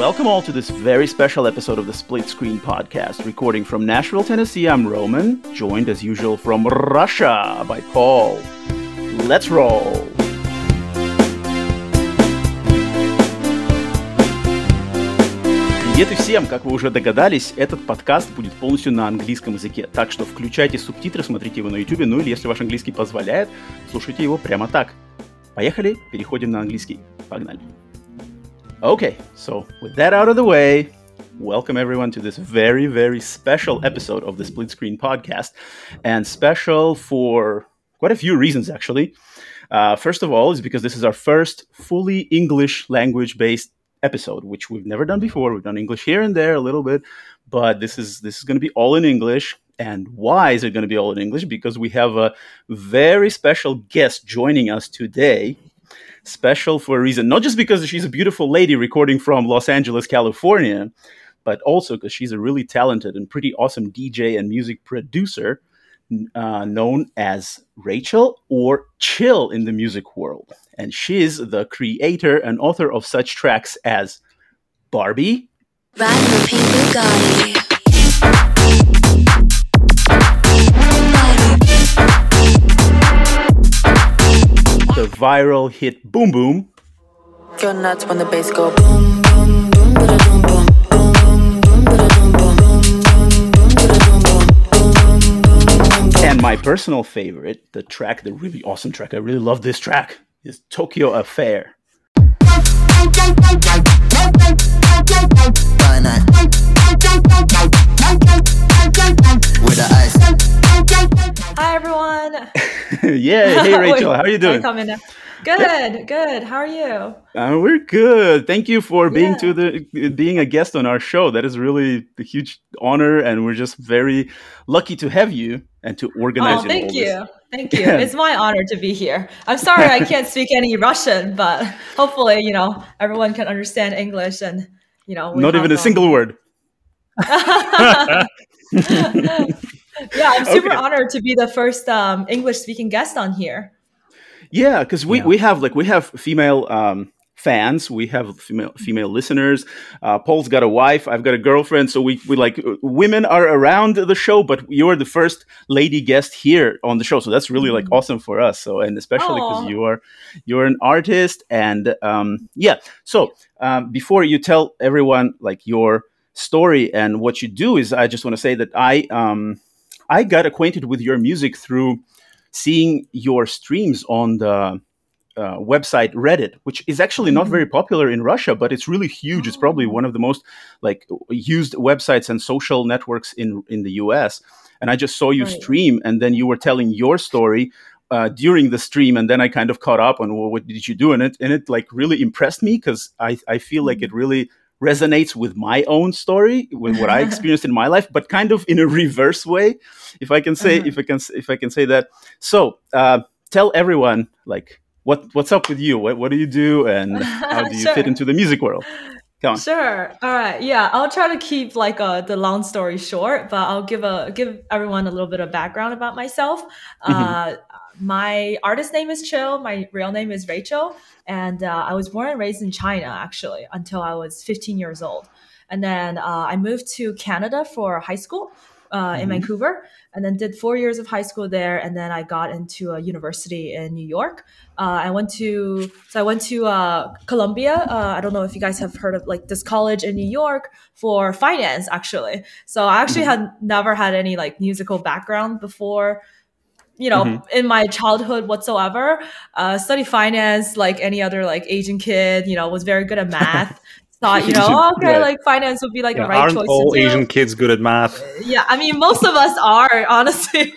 Welcome all to this very special episode of the Split Screen Podcast. Recording from Nashville, Tennessee, I'm Roman, joined as usual from Russia by Paul. Let's roll! Привет и всем! Как вы уже догадались, этот подкаст будет полностью на английском языке, так что включайте субтитры, смотрите его на YouTube, ну или если ваш английский позволяет, слушайте его прямо так. Поехали, переходим на английский. Погнали! Okay, so with that out of the way, welcome everyone to this very, very special episode of the Split Screen Podcast, and special for quite a few reasons actually. Uh, first of all, is because this is our first fully English language based episode, which we've never done before. We've done English here and there a little bit, but this is this is going to be all in English. And why is it going to be all in English? Because we have a very special guest joining us today. Special for a reason, not just because she's a beautiful lady recording from Los Angeles, California, but also because she's a really talented and pretty awesome DJ and music producer uh, known as Rachel or Chill in the music world. And she's the creator and author of such tracks as Barbie. Viral hit Boom Boom, Go nuts when the bass go boom and my personal favorite, the track, the really awesome track, I really love this track, is Tokyo Affair. Why not? With the ice. Hi everyone. yeah, hey Rachel, how are you doing? Good, good. How are you? Uh, we're good. Thank you for being Yeah. to the being a guest on our show. That is really a huge honor, and we're just very lucky to have you and to organize. Oh, thank this. you. Thank you. Yeah. It's my honor to be here. I'm sorry I can't speak any Russian, but hopefully, you know, everyone can understand English and, you know, Not even a single word. Yeah, I'm super Okay. honored to be the first um, English speaking guest on here. Yeah, because we, Yeah. we have like we have female um, fans, we have female female listeners. Uh, Paul's got a wife, I've got a girlfriend, so we we like uh, women are around the show, but you're the first lady guest here on the show, so that's really like awesome for us. So and especially because you are you're an artist, and um, yeah. So um, before you tell everyone like your story and what you do, is I just want to say that I um, I got acquainted with your music through seeing your streams on the uh, website Reddit, which is actually not very popular in Russia, but it's really huge. It's probably one of the most like used websites and social networks in in the U.S. And I just saw you Right. stream, and then you were telling your story uh, during the stream, and then I kind of caught up on well, what did you do, and it and it like really impressed me because I I feel like it really resonates with my own story with what I experienced in my life, but kind of in a reverse way, if I can say Uh-huh. if I can if I can say that. So uh, tell everyone like what what's up with you? What what do you do, and how do you fit into the music world? Come on. Sure. All right. Yeah, I'll try to keep like uh, the long story short, but I'll give a give everyone a little bit of background about myself. Uh, my artist name is Chill. My real name is Rachel, and uh, I was born and raised in China actually until I was 15 years old, and then uh, I moved to Canada for high school uh, in Mhm. Vancouver, and then did four years of high school there, and then I got into a university in New York. Uh, I went to so I went to uh, Columbia. Uh, I don't know if you guys have heard of like this college in New York for finance, actually. So I actually had never had any like musical background before. You know, Mhm. in my childhood whatsoever, uh, study finance like any other like Asian kid. You know, was very good at math. Thought you know, oh, okay, Right. like finance would be like Yeah, a right aren't choice all Asian kids good at math? yeah i mean most of us are honestly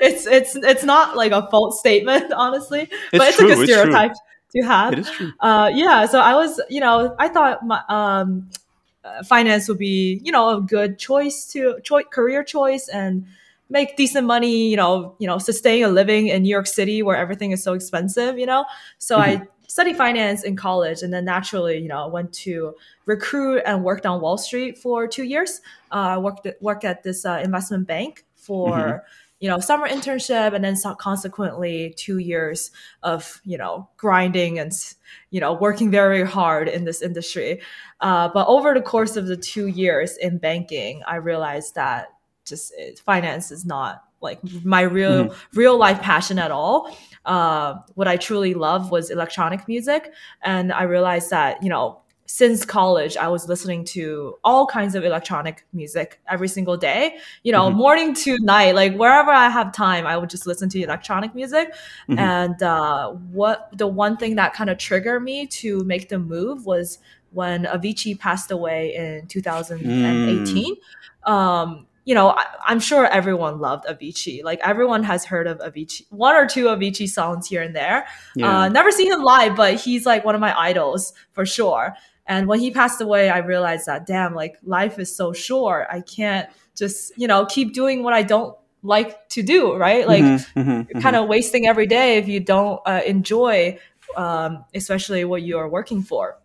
it's it's it's not like a false statement honestly but It's it's true, a good stereotype to have It is true. uh yeah so i was you know i thought my um uh, finance would be you know a good choice to choi- career choice and make decent money you know you know sustain a living in new york city where everything is so expensive you know? So i studied finance in college and then naturally you know went to recruit and worked on wall street for two years. Uh, I worked at, worked at this uh, investment bank for you know summer internship and then so- consequently two years of you know grinding and you know working very hard in this industry. Uh, but over the course of the two years in banking i realized that just it, finance is not like my real Mm-hmm. real life passion at all uh, what i truly love was electronic music and i realized that you know since college i was listening to all kinds of electronic music every single day you know Mhm. morning to night like wherever i have time i would just listen to electronic music Mhm. and uh, what the one thing that kind of triggered me to make the move was when avicii passed away in 2018 um you know I, i'm sure everyone loved avicii like everyone has heard of avicii one or two avicii songs here and there Yeah. uh, never seen him live, but he's like one of my idols for sure. And when he passed away, I realized that damn, like life is so short. I can't just you know keep doing what I don't like to do, right? Like Mhm, mhm, mhm. kind of wasting every day if you don't uh, enjoy, um, especially what you are working for.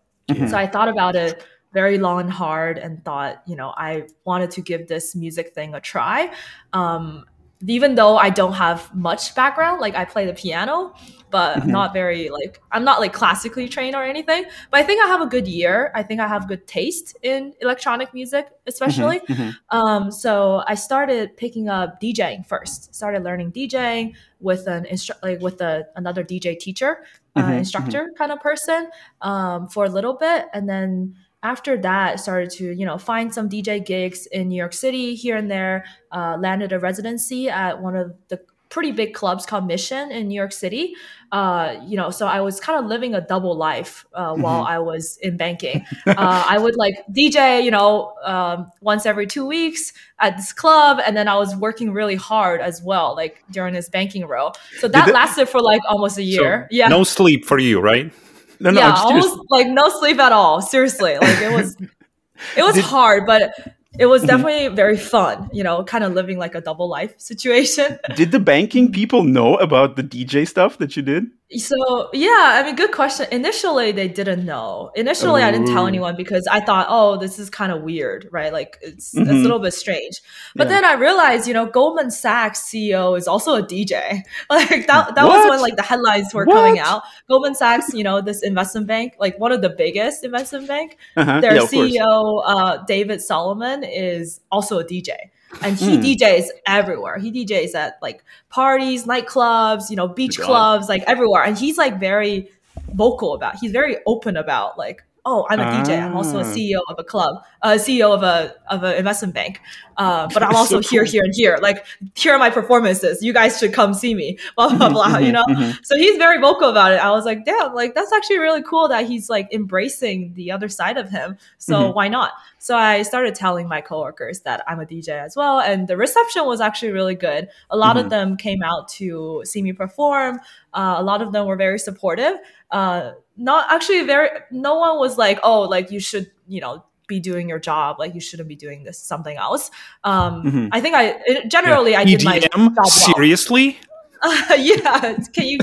So I thought about it very long and hard and thought, you know, I wanted to give this music thing a try. Um, even though I don't have much background, like I play the piano, but Mhm. not very like I'm not like classically trained or anything. But I think I have a good year. I think I have good taste in electronic music, especially. Mhm, Um, so I started picking up DJing first. Started learning DJing with an instru- like with a, another DJ teacher, uh, Mhm, instructor kind of person um, for a little bit, and then after that started to you know find some DJ gigs in New York City here and there. Uh, landed a residency at one of the pretty big clubs called Mission in New York City. Uh, you know, so I was kind of living a double life uh, while I was in banking. uh, I would like DJ, you know, um, once every two weeks at this club, and then I was working really hard as well, like during this banking role. So that that- lasted for like almost a year. So, yeah, No sleep for you, right? No, no, yeah, almost like no sleep at all. Seriously, like it was, it was Did- hard, but it was Mhm. definitely very fun. You know, kind of living like a double life situation. Did the banking people know about the DJ stuff that you did? So yeah, I mean, good question. Initially, they didn't know. Initially, I didn't tell anyone because I thought, oh, this is kind of weird, right? Like it's, it's a Mhm. little bit strange. But Yeah. then I realized, you know, Goldman Sachs CEO is also a DJ. Like that, that was when like the headlines were coming out. Goldman Sachs, you know, this investment bank, like one of the biggest investment bank, Uh-huh. their yeah. CEO, uh, David Solomon, is also a DJ. And he Hmm. DJs everywhere. He DJs at like parties, nightclubs, you know, beach God. clubs, like everywhere. And he's like very vocal about. He's very open about like, oh, I'm a DJ. I'm also a Ah. CEO of a club, a CEO of a of an investment bank. Uh, but I'm That's so also here, cool. here, and here. Like here are my performances. You guys should come see me. Blah blah blah. You know. Mhm, So he's very vocal about it. I was like, damn, like that's actually really cool that he's like embracing the other side of him. So Mhm. why not? So I started telling my coworkers that I'm a DJ as well, and the reception was actually really good. A lot Mhm. of them came out to see me perform. Uh, a lot of them were very supportive. Uh, not actually very. No one was like, oh, like you should, you know. Be doing your job, like you shouldn't be doing this something else. Um, Mhm. I think I generally I did my job well. Seriously? yeah can you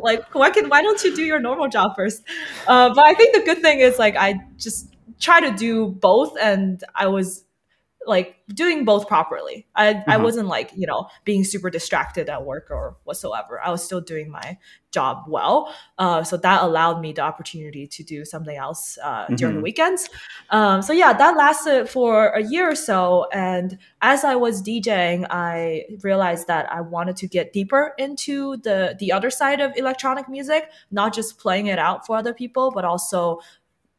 like why can why don't you do your normal job first uh, but i think the good thing is like i just try to do both and i was like doing both properly. I i Uh-huh. wasn't like you know being super distracted at work or whatsoever. I was still doing my job well. Uh, so that allowed me the opportunity to do something else uh, during the Mhm. weekends. Um, so yeah that lasted for a year or so. And as I was DJing, I realized that I wanted to get deeper into the the other side of electronic music, not just playing it out for other people, but also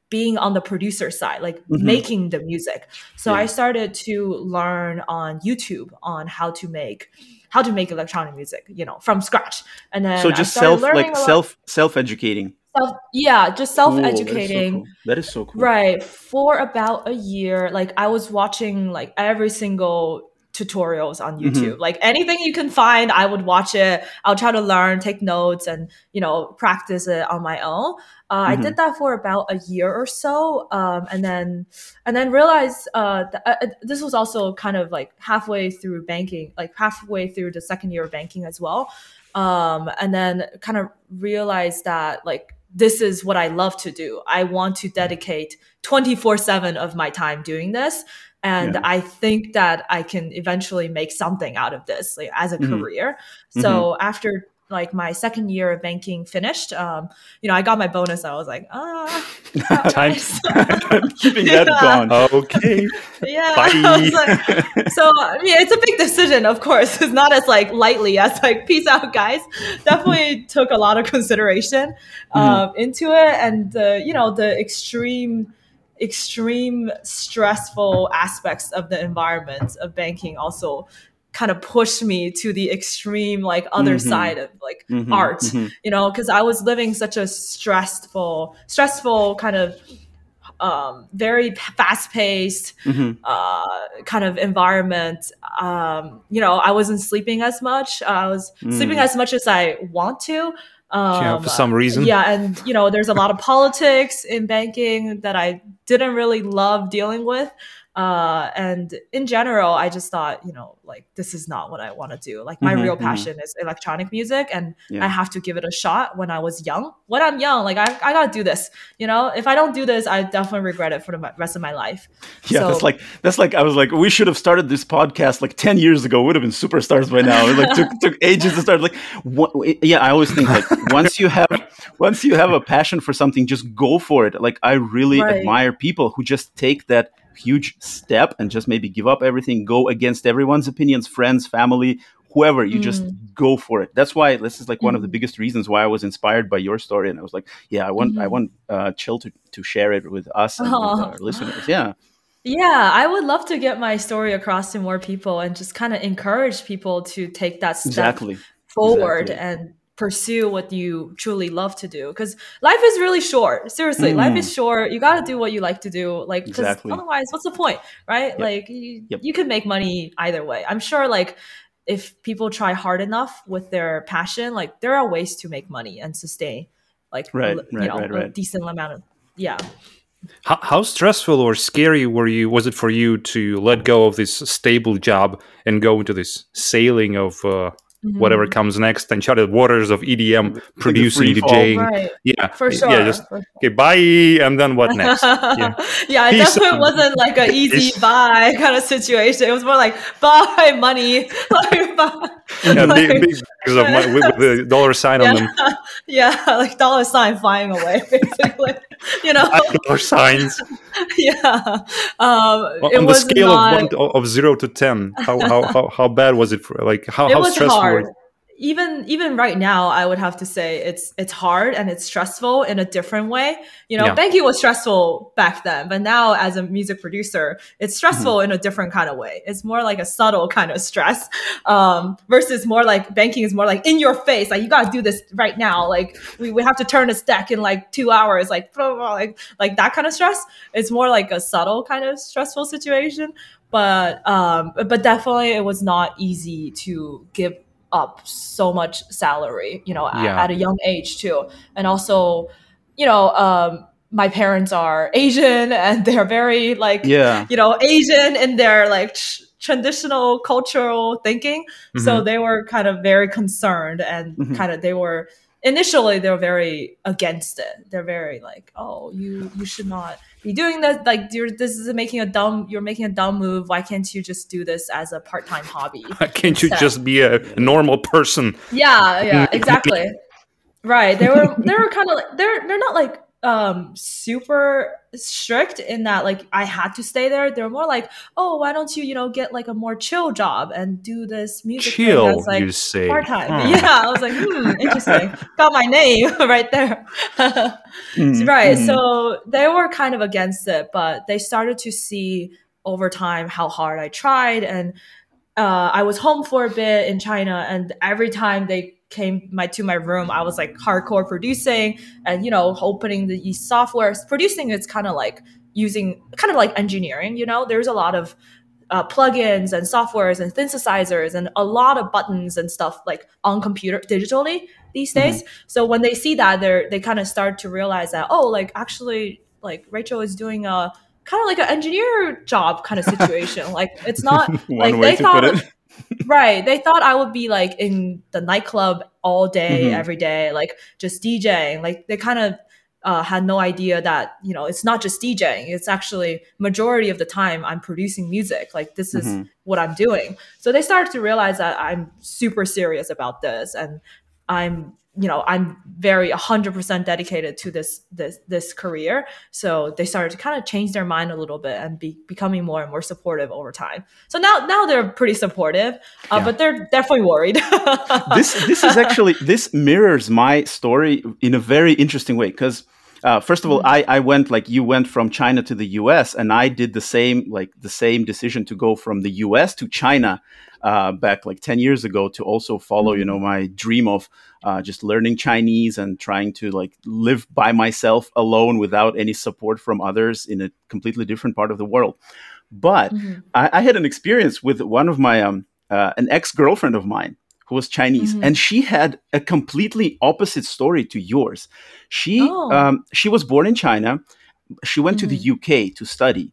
being on the producer side, like Mhm. making the music. So Yeah. I started to learn on YouTube on how to make how to make electronic music, you know, from scratch. And then So just self like self self educating. self yeah, just self educating. That is so cool. Right. For about a year, like I was watching like every single tutorials on YouTube. Like anything you can find, I would watch it. I'll try to learn, take notes and, you know, practice it on my own. Uh, I did that for about a year or so. Um, and then, and then realized, uh, th- uh, this was also kind of like halfway through banking, like halfway through the second year of banking as well. Um, and then kind of realized that like, this is what I love to do. I want to dedicate 24 7 of my time doing this. And Yeah. I think that I can eventually make something out of this like, as a Mhm. career. So after like my second year of banking finished, um, you know, I got my bonus. I was like, ah, Time- Keeping that Yeah. gone. Okay. yeah. Like, so I mean, it's a big decision, of course. It's not as like lightly as like peace out, guys. Definitely took a lot of consideration um, into it, and the you know the extreme, extreme stressful aspects of the environment of banking also kind of pushed me to the extreme like other Mhm. side of like Mhm, art mhm. you know because i was living such a stressful stressful kind of um, very fast paced Mhm. uh, kind of environment. Um, you know, I wasn't sleeping as much. I was sleeping Mm. as much as I want to. Um, Yeah, for some reason. Yeah, and you know, there's a lot of politics in banking that I didn't really love dealing with. Uh, and in general, I just thought, you know, like this is not what I want to do. Like my Mhm, real mhm. passion is electronic music, and Yeah. I have to give it a shot when I was young. When I'm young, like I, I gotta do this. You know, if I don't do this, I definitely regret it for the rest of my life. Yeah, So- that's like that's like I was like we should have started this podcast like ten years ago. Would have been superstars by now. It like took took ages to start. Like, what, yeah, I always think like once you have once you have a passion for something, just go for it. Like I really Right. admire people who just take that huge step and just maybe give up everything, go against everyone's opinions, friends, family, whoever. You just Mm. go for it. That's why this is like one of the Mhm. biggest reasons why I was inspired by your story, and I was like, yeah, I want I Mhm. want uh, Chill to to share it with us and with our listeners. Yeah. Yeah, I would love to get my story across to more people and just kind of encourage people to take that step Exactly. forward Exactly. and pursue what you truly love to do because life is really short seriously life Mm. is short you got to do what you like to do like 'cause Exactly. otherwise what's the point right Yep. like you, Yep. you can make money either way i'm sure like if people try hard enough with their passion like there are ways to make money and sustain like Right, you right, know right, a decent amount of yeah How, how stressful or scary were you? Was it for you to let go of this stable job and go into this sailing of uh, whatever Mhm. comes next, uncharted waters of EDM, producing, free fall. DJing? right Yeah, for sure Yeah, just for okay, bye, and then what next? Yeah. yeah, it Peace definitely out. wasn't like an easy Peace. buy kind of situation. It was more like buy money, like buy. yeah, like- big, big bags of money with, with the dollar sign on them. yeah, yeah, like dollar sign flying away, basically. you know, Dollar signs yeah. Um, on the scale not, of one of zero to ten. How how how, how bad was it? For, like how it how stressful? Was it? Even even right now, I would have to say it's it's hard and it's stressful in a different way. You know, Yeah. banking was stressful back then, but now as a music producer, it's stressful Mm-hmm. in a different kind of way. It's more like a subtle kind of stress, um, versus more like banking is more like in your face. Like you got to do this right now. Like we, we have to turn this deck in like two hours. Like blah, blah, like like that kind of stress. It's more like a subtle kind of stressful situation. But um, but definitely it was not easy to give up so much salary, you know, at, Yeah. at a young age too. And also, you know, um, my parents are Asian and they're very like, Yeah. you know, Asian in their like tr- traditional cultural thinking. So they were kind of very concerned and Mhm. kind of they were initially they were very against it. They're very like, oh, you you should not be doing this. Like you're this is making a dumb you're making a dumb move. Why can't you just do this as a part time hobby? Can't you So- just be a, normal person? Yeah, yeah, exactly. right. They were they were kind of like they're they're not like um super strict in that like I had to stay there. They're more like, oh, why don't you you know get like a more chill job and do this music thing Chill, that's like you say. part time. Huh. Yeah, I was like, hmm, interesting. Got my name right there. Mhm, right. mhm. So they were kind of against it, but they started to see over time how hard I tried. And uh, I was home for a bit in China, and every time they came my to my room, I was like hardcore producing and you know opening the software. Producing is kind of like using kind of like engineering. You know, there's a lot of uh, plugins and softwares and synthesizers and a lot of buttons and stuff like on computer digitally these days. So when they see that, they they kind of start to realize that oh, like actually, like Rachel is doing a kind of like an engineer job kind of situation. like it's not like they thought it. Right they thought i would be like in the nightclub all day Mhm. every day like just djing like they kind of uh, had no idea that you know it's not just DJing. It's actually majority of the time I'm producing music. Like this is Mhm. what I'm doing. So they started to realize that I'm super serious about this, and I'm you know I'm very 100% dedicated to this this this career. So they started to kind of change their mind a little bit and be becoming more and more supportive over time. So now now they're pretty supportive, uh, Yeah. but they're definitely worried. this this is actually this mirrors my story in a very interesting way because uh, first of all I, I went like you went from china to the us and i did the same like the same decision to go from the us to china uh, back like 10 years ago to also follow you know my dream of uh, just learning chinese and trying to like live by myself alone without any support from others in a completely different part of the world. But Mhm. I, I had an experience with one of my um, uh, an ex girlfriend of mine who was Chinese, Mhm. and she had a completely opposite story to yours. She Oh. um, she was born in China. She went to the UK to study.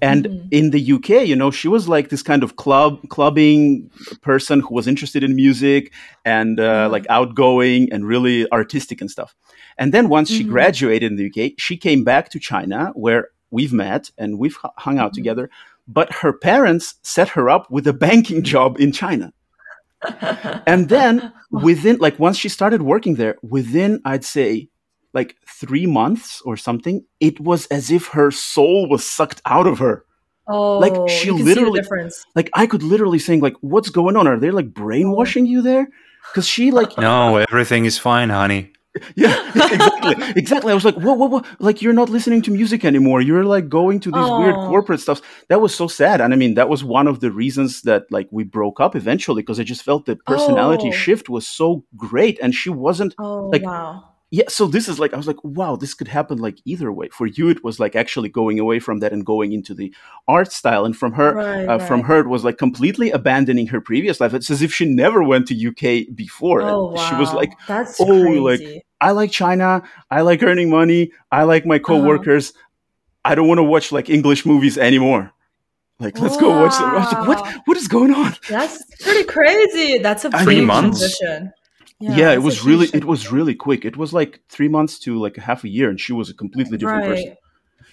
And Mhm. in the UK, you know, she was like this kind of club clubbing person who was interested in music and uh, Uh-huh. like outgoing and really artistic and stuff. And then once she Mhm. graduated in the UK, she came back to China where we've met and we've hung out together. But her parents set her up with a banking job in China. And then within, like, once she started working there, within, I'd say, like three months or something, it was as if her soul was sucked out of her. oh, like she you can see the literally- difference. Like, I could literally saying, like, what's going on? Are they like oh. brainwashing you there? Because she, like, No, everything is fine, honey. Yeah, exactly, exactly. I was like, whoa, whoa, whoa! Like you're not listening to music anymore. You're like going to these weird Oh. corporate stuff. That was so sad, and I mean, that was one of the reasons that like we broke up eventually because I just felt the personality Oh. shift was so great, and she wasn't. Oh like, wow. Yeah, so this is like I was like, wow, this could happen like either way. For you, it was like actually going away from that and going into the art style, and from her, Right, uh, from her, it was like completely abandoning her previous life. It's as if she never went to UK before. Oh and wow. She was like, that's oh, like. I like China. I like earning money. I like my coworkers. I don't want to watch like English movies anymore. Like, let's go watch them. I was like, what? What is going on? That's pretty crazy. That's a three know. months? transition. Yeah, that's it was really, it was really quick. It was like three months to like a half a year, and she was a completely different person.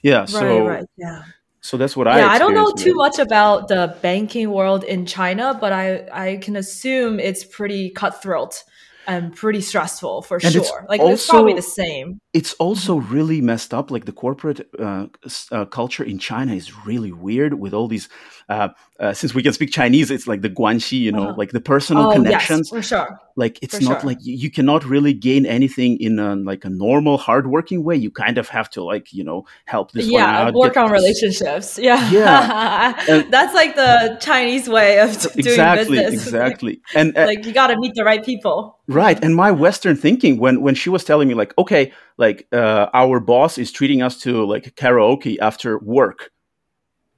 Yeah, right, so right. Yeah. so that's what I. yeah, I don't know too much about the banking world in China, but I I can assume it's pretty cutthroat and pretty stressful for And sure. Like it's probably the same. It's also really messed up. Like the corporate uh, uh, culture in China is really weird with all these. Uh, uh, since we can speak Chinese, it's like the guanxi, you know, Uh-huh. like the personal Oh connections. yes, for sure. like it's For not sure. like you, cannot really gain anything in a like a normal hardworking way you kind of have to like you know help this one yeah, out work on relationships. Yeah, Yeah. That's like the Chinese way of doing exactly business. exactly and uh, like you got to meet the right people. right and my western thinking when when she was telling me like okay like uh, our boss is treating us to like karaoke after work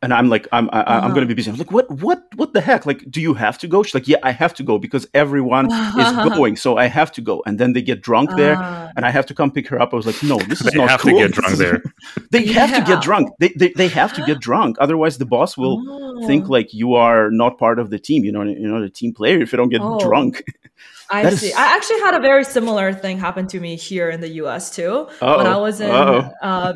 and I'm like, I'm, I, I'm Uh-huh. going to be busy. I'm like, what, what, what the heck? Like, do you have to go? She's like, yeah, I have to go because everyone is going, so I have to go. And then they get drunk there, Ah. and I have to come pick her up. I was like, no, this is They not have to get drunk there. they have to get drunk. They, they, they have to get drunk. Otherwise, the boss will think Oh. like you are not part of the team. You know, you're not a team player if you don't get Oh. drunk. I That is- see. I actually had a very similar thing happen to me here in the U.S. too. Oh. When I was in, Uh-oh. uh,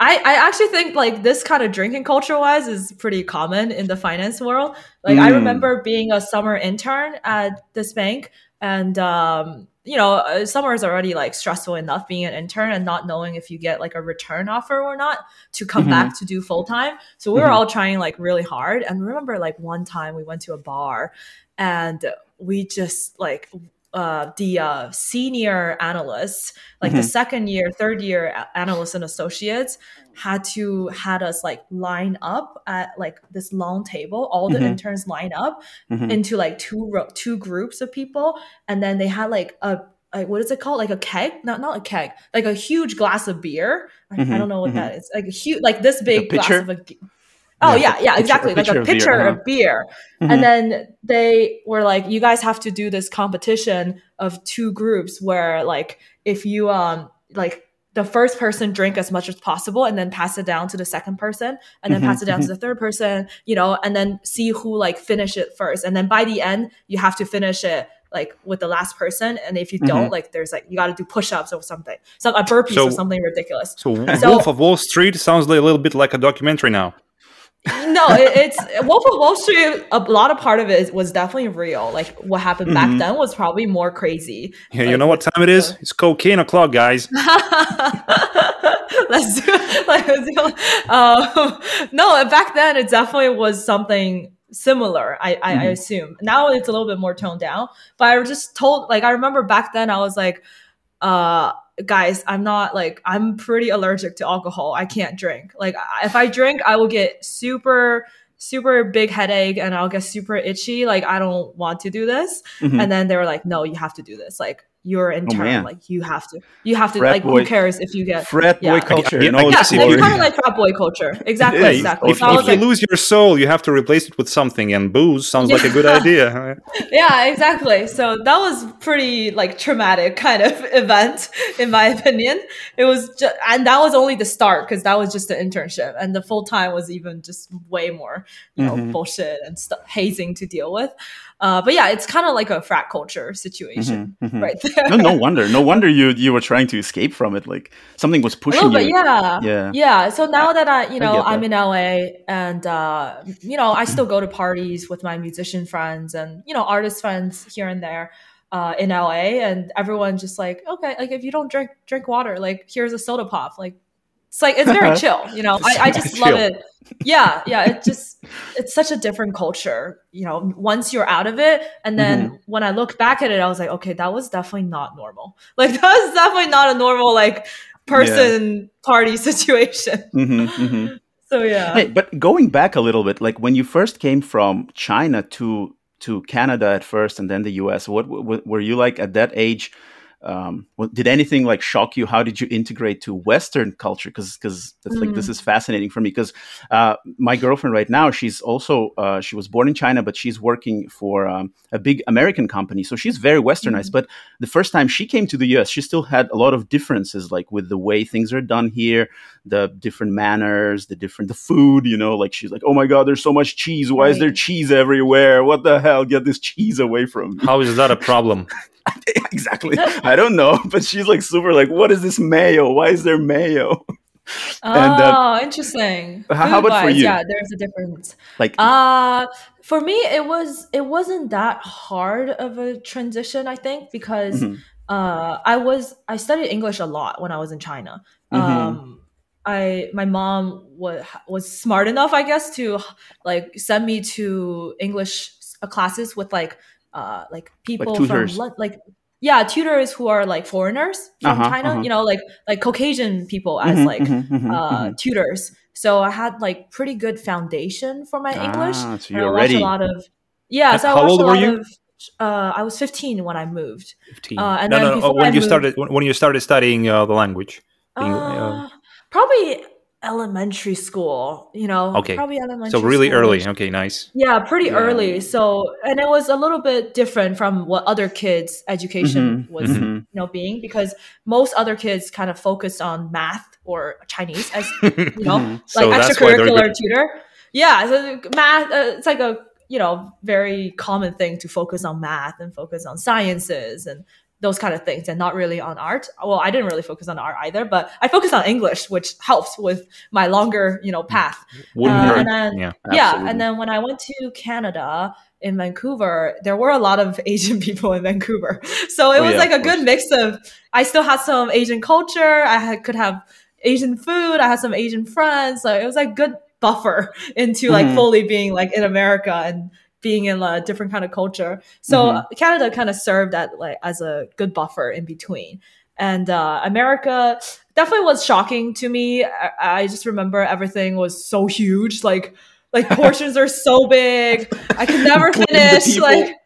I I actually think like this kind of drinking culture wise is pretty common in the finance world. Like I Mm. remember being a summer intern at this bank, and um, you know, uh, summer is already like stressful enough being an intern and not knowing if you get like a return offer or not to come Mhm. back to do full time. So we were Mhm. all trying like really hard. And remember, like one time we went to a bar, and we just like uh, the uh, senior analysts, like the Mhm. second year, third year analysts and associates, had to had us like line up at like this long table. All the Mhm. interns line up Mhm. into like two ro- two groups of people, and then they had like a like what is it called? Like a keg? Not not a keg. Like a huge glass of beer. I, I Mhm, don't know what mhm. that is. Like a huge, like this big glass of a. Oh Yeah, yeah, exactly. a like pitcher a of beer, pitcher uh-huh. of beer. Mhm. And then they were like, you guys have to do this competition of two groups where like if you um like the first person drink as much as possible and then pass it down to the second person and then Mhm, pass it down to the third person, you know, and then see who like finish it first. And then by the end, you have to finish it like with the last person, and if you Mhm. don't, like there's like you got to do push-ups or something, some a burpees So- or something ridiculous. So, So- Wolf of Wall Street sounds like a little bit like a documentary now. No, it, it's Wolf of Wall Street. A lot of part of it was definitely real. Like what happened Mhm. back then was probably more crazy. Yeah, you know what time it is? It's cocaine o'clock, guys. let's do let's do um, no back then it definitely was something similar I, I, I Mhm. assume now it's a little bit more toned down but i was just told like i remember back then i was like uh guys i'm not like i'm pretty allergic to alcohol. I can't drink. Like if i drink i will get super super big headache and i'll get super itchy. Like i don't want to do this. Mhm. and then they were like no you have to do this. Like you're intern Oh, like you have to you have to Frat like boy. who cares if you get Frat boy culture. I- I- in yeah, its guess you- kind of like frat boy culture. Exactly, is. exactly. If, So I if was you like, lose your soul, you have to replace it with something, and booze sounds like a good idea. yeah, exactly. So that was pretty like traumatic kind of event, in my opinion. It was, just, and that was only the start because that was just the internship, and the full time was even just way more, you know, Mhm. bullshit and stuff, hazing to deal with. Uh, but yeah, it's kind of like a frat culture situation Mhm, mhm. right there. No, no wonder. No wonder you you were trying to escape from it. Like something was pushing bit, you. yeah. Yeah. Yeah. So now that I, you know, get I'm in LA and, uh, you know, I still go to parties with my musician friends and, you know, artist friends here and there. Uh, in LA, and everyone just like, okay, like if you don't drink drink water, like here's a soda pop. Like it's like it's very chill, you know. I, I just love it. Yeah, yeah. It just it's such a different culture, you know. Once you're out of it, and then Mm-hmm. when I look back at it, I was like, okay, that was definitely not normal. Like that was definitely not a normal like person party situation. hmm hmm So yeah. Hey, but going back a little bit, like when you first came from China to to Canada at first, and then the U.S. What, what were you like at that age? Um, what, did anything like shock you? How did you integrate to Western culture? Because because that's like this Mm. is fascinating for me. Because uh, my girlfriend right now, she's also uh, she was born in China, but she's working for um, a big American company, so she's very Westernized. Mm. But the first time she came to the U.S., she still had a lot of differences, like with the way things are done here, the different manners, the different the food. You know, like she's like, "Oh my God, there's so much cheese. Why is there cheese everywhere? What the hell? Get this cheese away from me!" How is that a problem? exactly. I don't know, but she's like super like, "What is this mayo? Why is there mayo?" Oh, And, uh, interesting. how- how about for you? Yeah, there's a difference. Like, Uh for me it was it wasn't that hard of a transition, I think, because Mhm. uh I was I studied English a lot when I was in China. Mhm. Um I my mom was was smart enough, I guess, to like send me to English uh, classes with like uh like people from like yeah tutors who are like foreigners from Uh-huh, China, uh-huh. you know, like like Caucasian people as mhm, like mhm, mhm, uh, mhm. tutors. So I had like pretty good foundation for my English. Ah, so you're watched ready. a lot of yeah. So I How old a were you? of. Uh, I was 15 when I moved. 15. Uh, and no, then no, no. before When I you moved- started, when when you started studying uh, the language. Eng- Uh, uh, probably elementary school. You know. Okay. Probably elementary. so really school. early. Okay, nice. Yeah, pretty Yeah. early. So, and it was a little bit different from what other kids' education Mhm, was, mhm. you know, being because most other kids kind of focused on math or Chinese as you know, Mhm. So like that's why they're extracurricular good. tutor. Yeah, so math. Uh, it's like a you know very common thing to focus on math and focus on sciences and those kind of things, and not really on art. Well, I didn't really focus on art either, but I focused on English, which helps with my longer you know path. Wouldn't Uh, hurt. and then- yeah. Yeah, and then when I went to Canada in Vancouver, there were a lot of Asian people in Vancouver, so it Oh, was yeah, like a good mix of. I still had some Asian culture. I had, could have Asian food. I had some Asian friends. So it was like good buffer into like Mhm. fully being like in America and being in a different kind of culture. So Mhm. Canada kind of served at like as a good buffer in between. And uh, America definitely was shocking to me. I, I just remember everything was so huge. Like like portions are so big. I could never finish. Like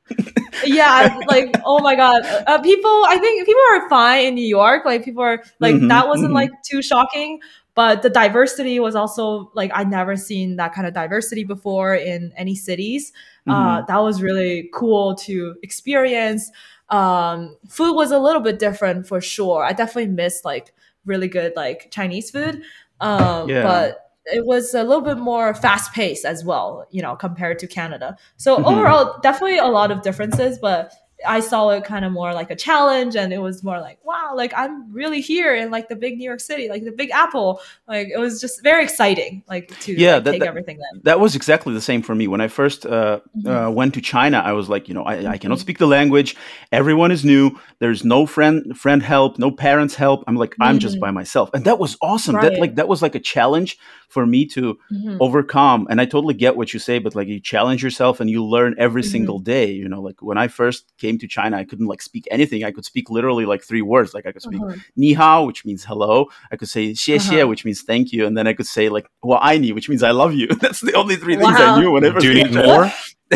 yeah, like oh my god, uh, people. I think people are fine in New York. Like people are like Mhm, that wasn't mhm. like too shocking. But the diversity was also like I'd never seen that kind of diversity before in any cities. Mm-hmm. Uh, that was really cool to experience. Um, food was a little bit different for sure. I definitely missed like really good like Chinese food. Um, Yeah. but it was a little bit more fast paced as well, you know, compared to Canada. So Mhm. overall, definitely a lot of differences, but I saw it kind of more like a challenge, and it was more like, wow, like I'm really here in like the big New York City, like the Big Apple. Like it was just very exciting, like to Yeah, like, that- take that- everything then. that was exactly the same for me. When i first uh, uh, went to china i was like you know I, I cannot speak the language. Everyone is new. There's no friend friend help no parents help. I'm like i'm just by myself. And that was awesome. That like that was like a challenge for me to Mhm. overcome. And i totally get what you say but like you challenge yourself and you learn every Mhm. single day you know like when i first came to china i couldn't like speak anything. I could speak literally like three words. Like i could speak Uh-huh. ni hao which means hello. I could say xie xie Uh-huh. which means thank you. And then i could say like wa ai which means i love you. That's the only three things i knew whenever Do you need more?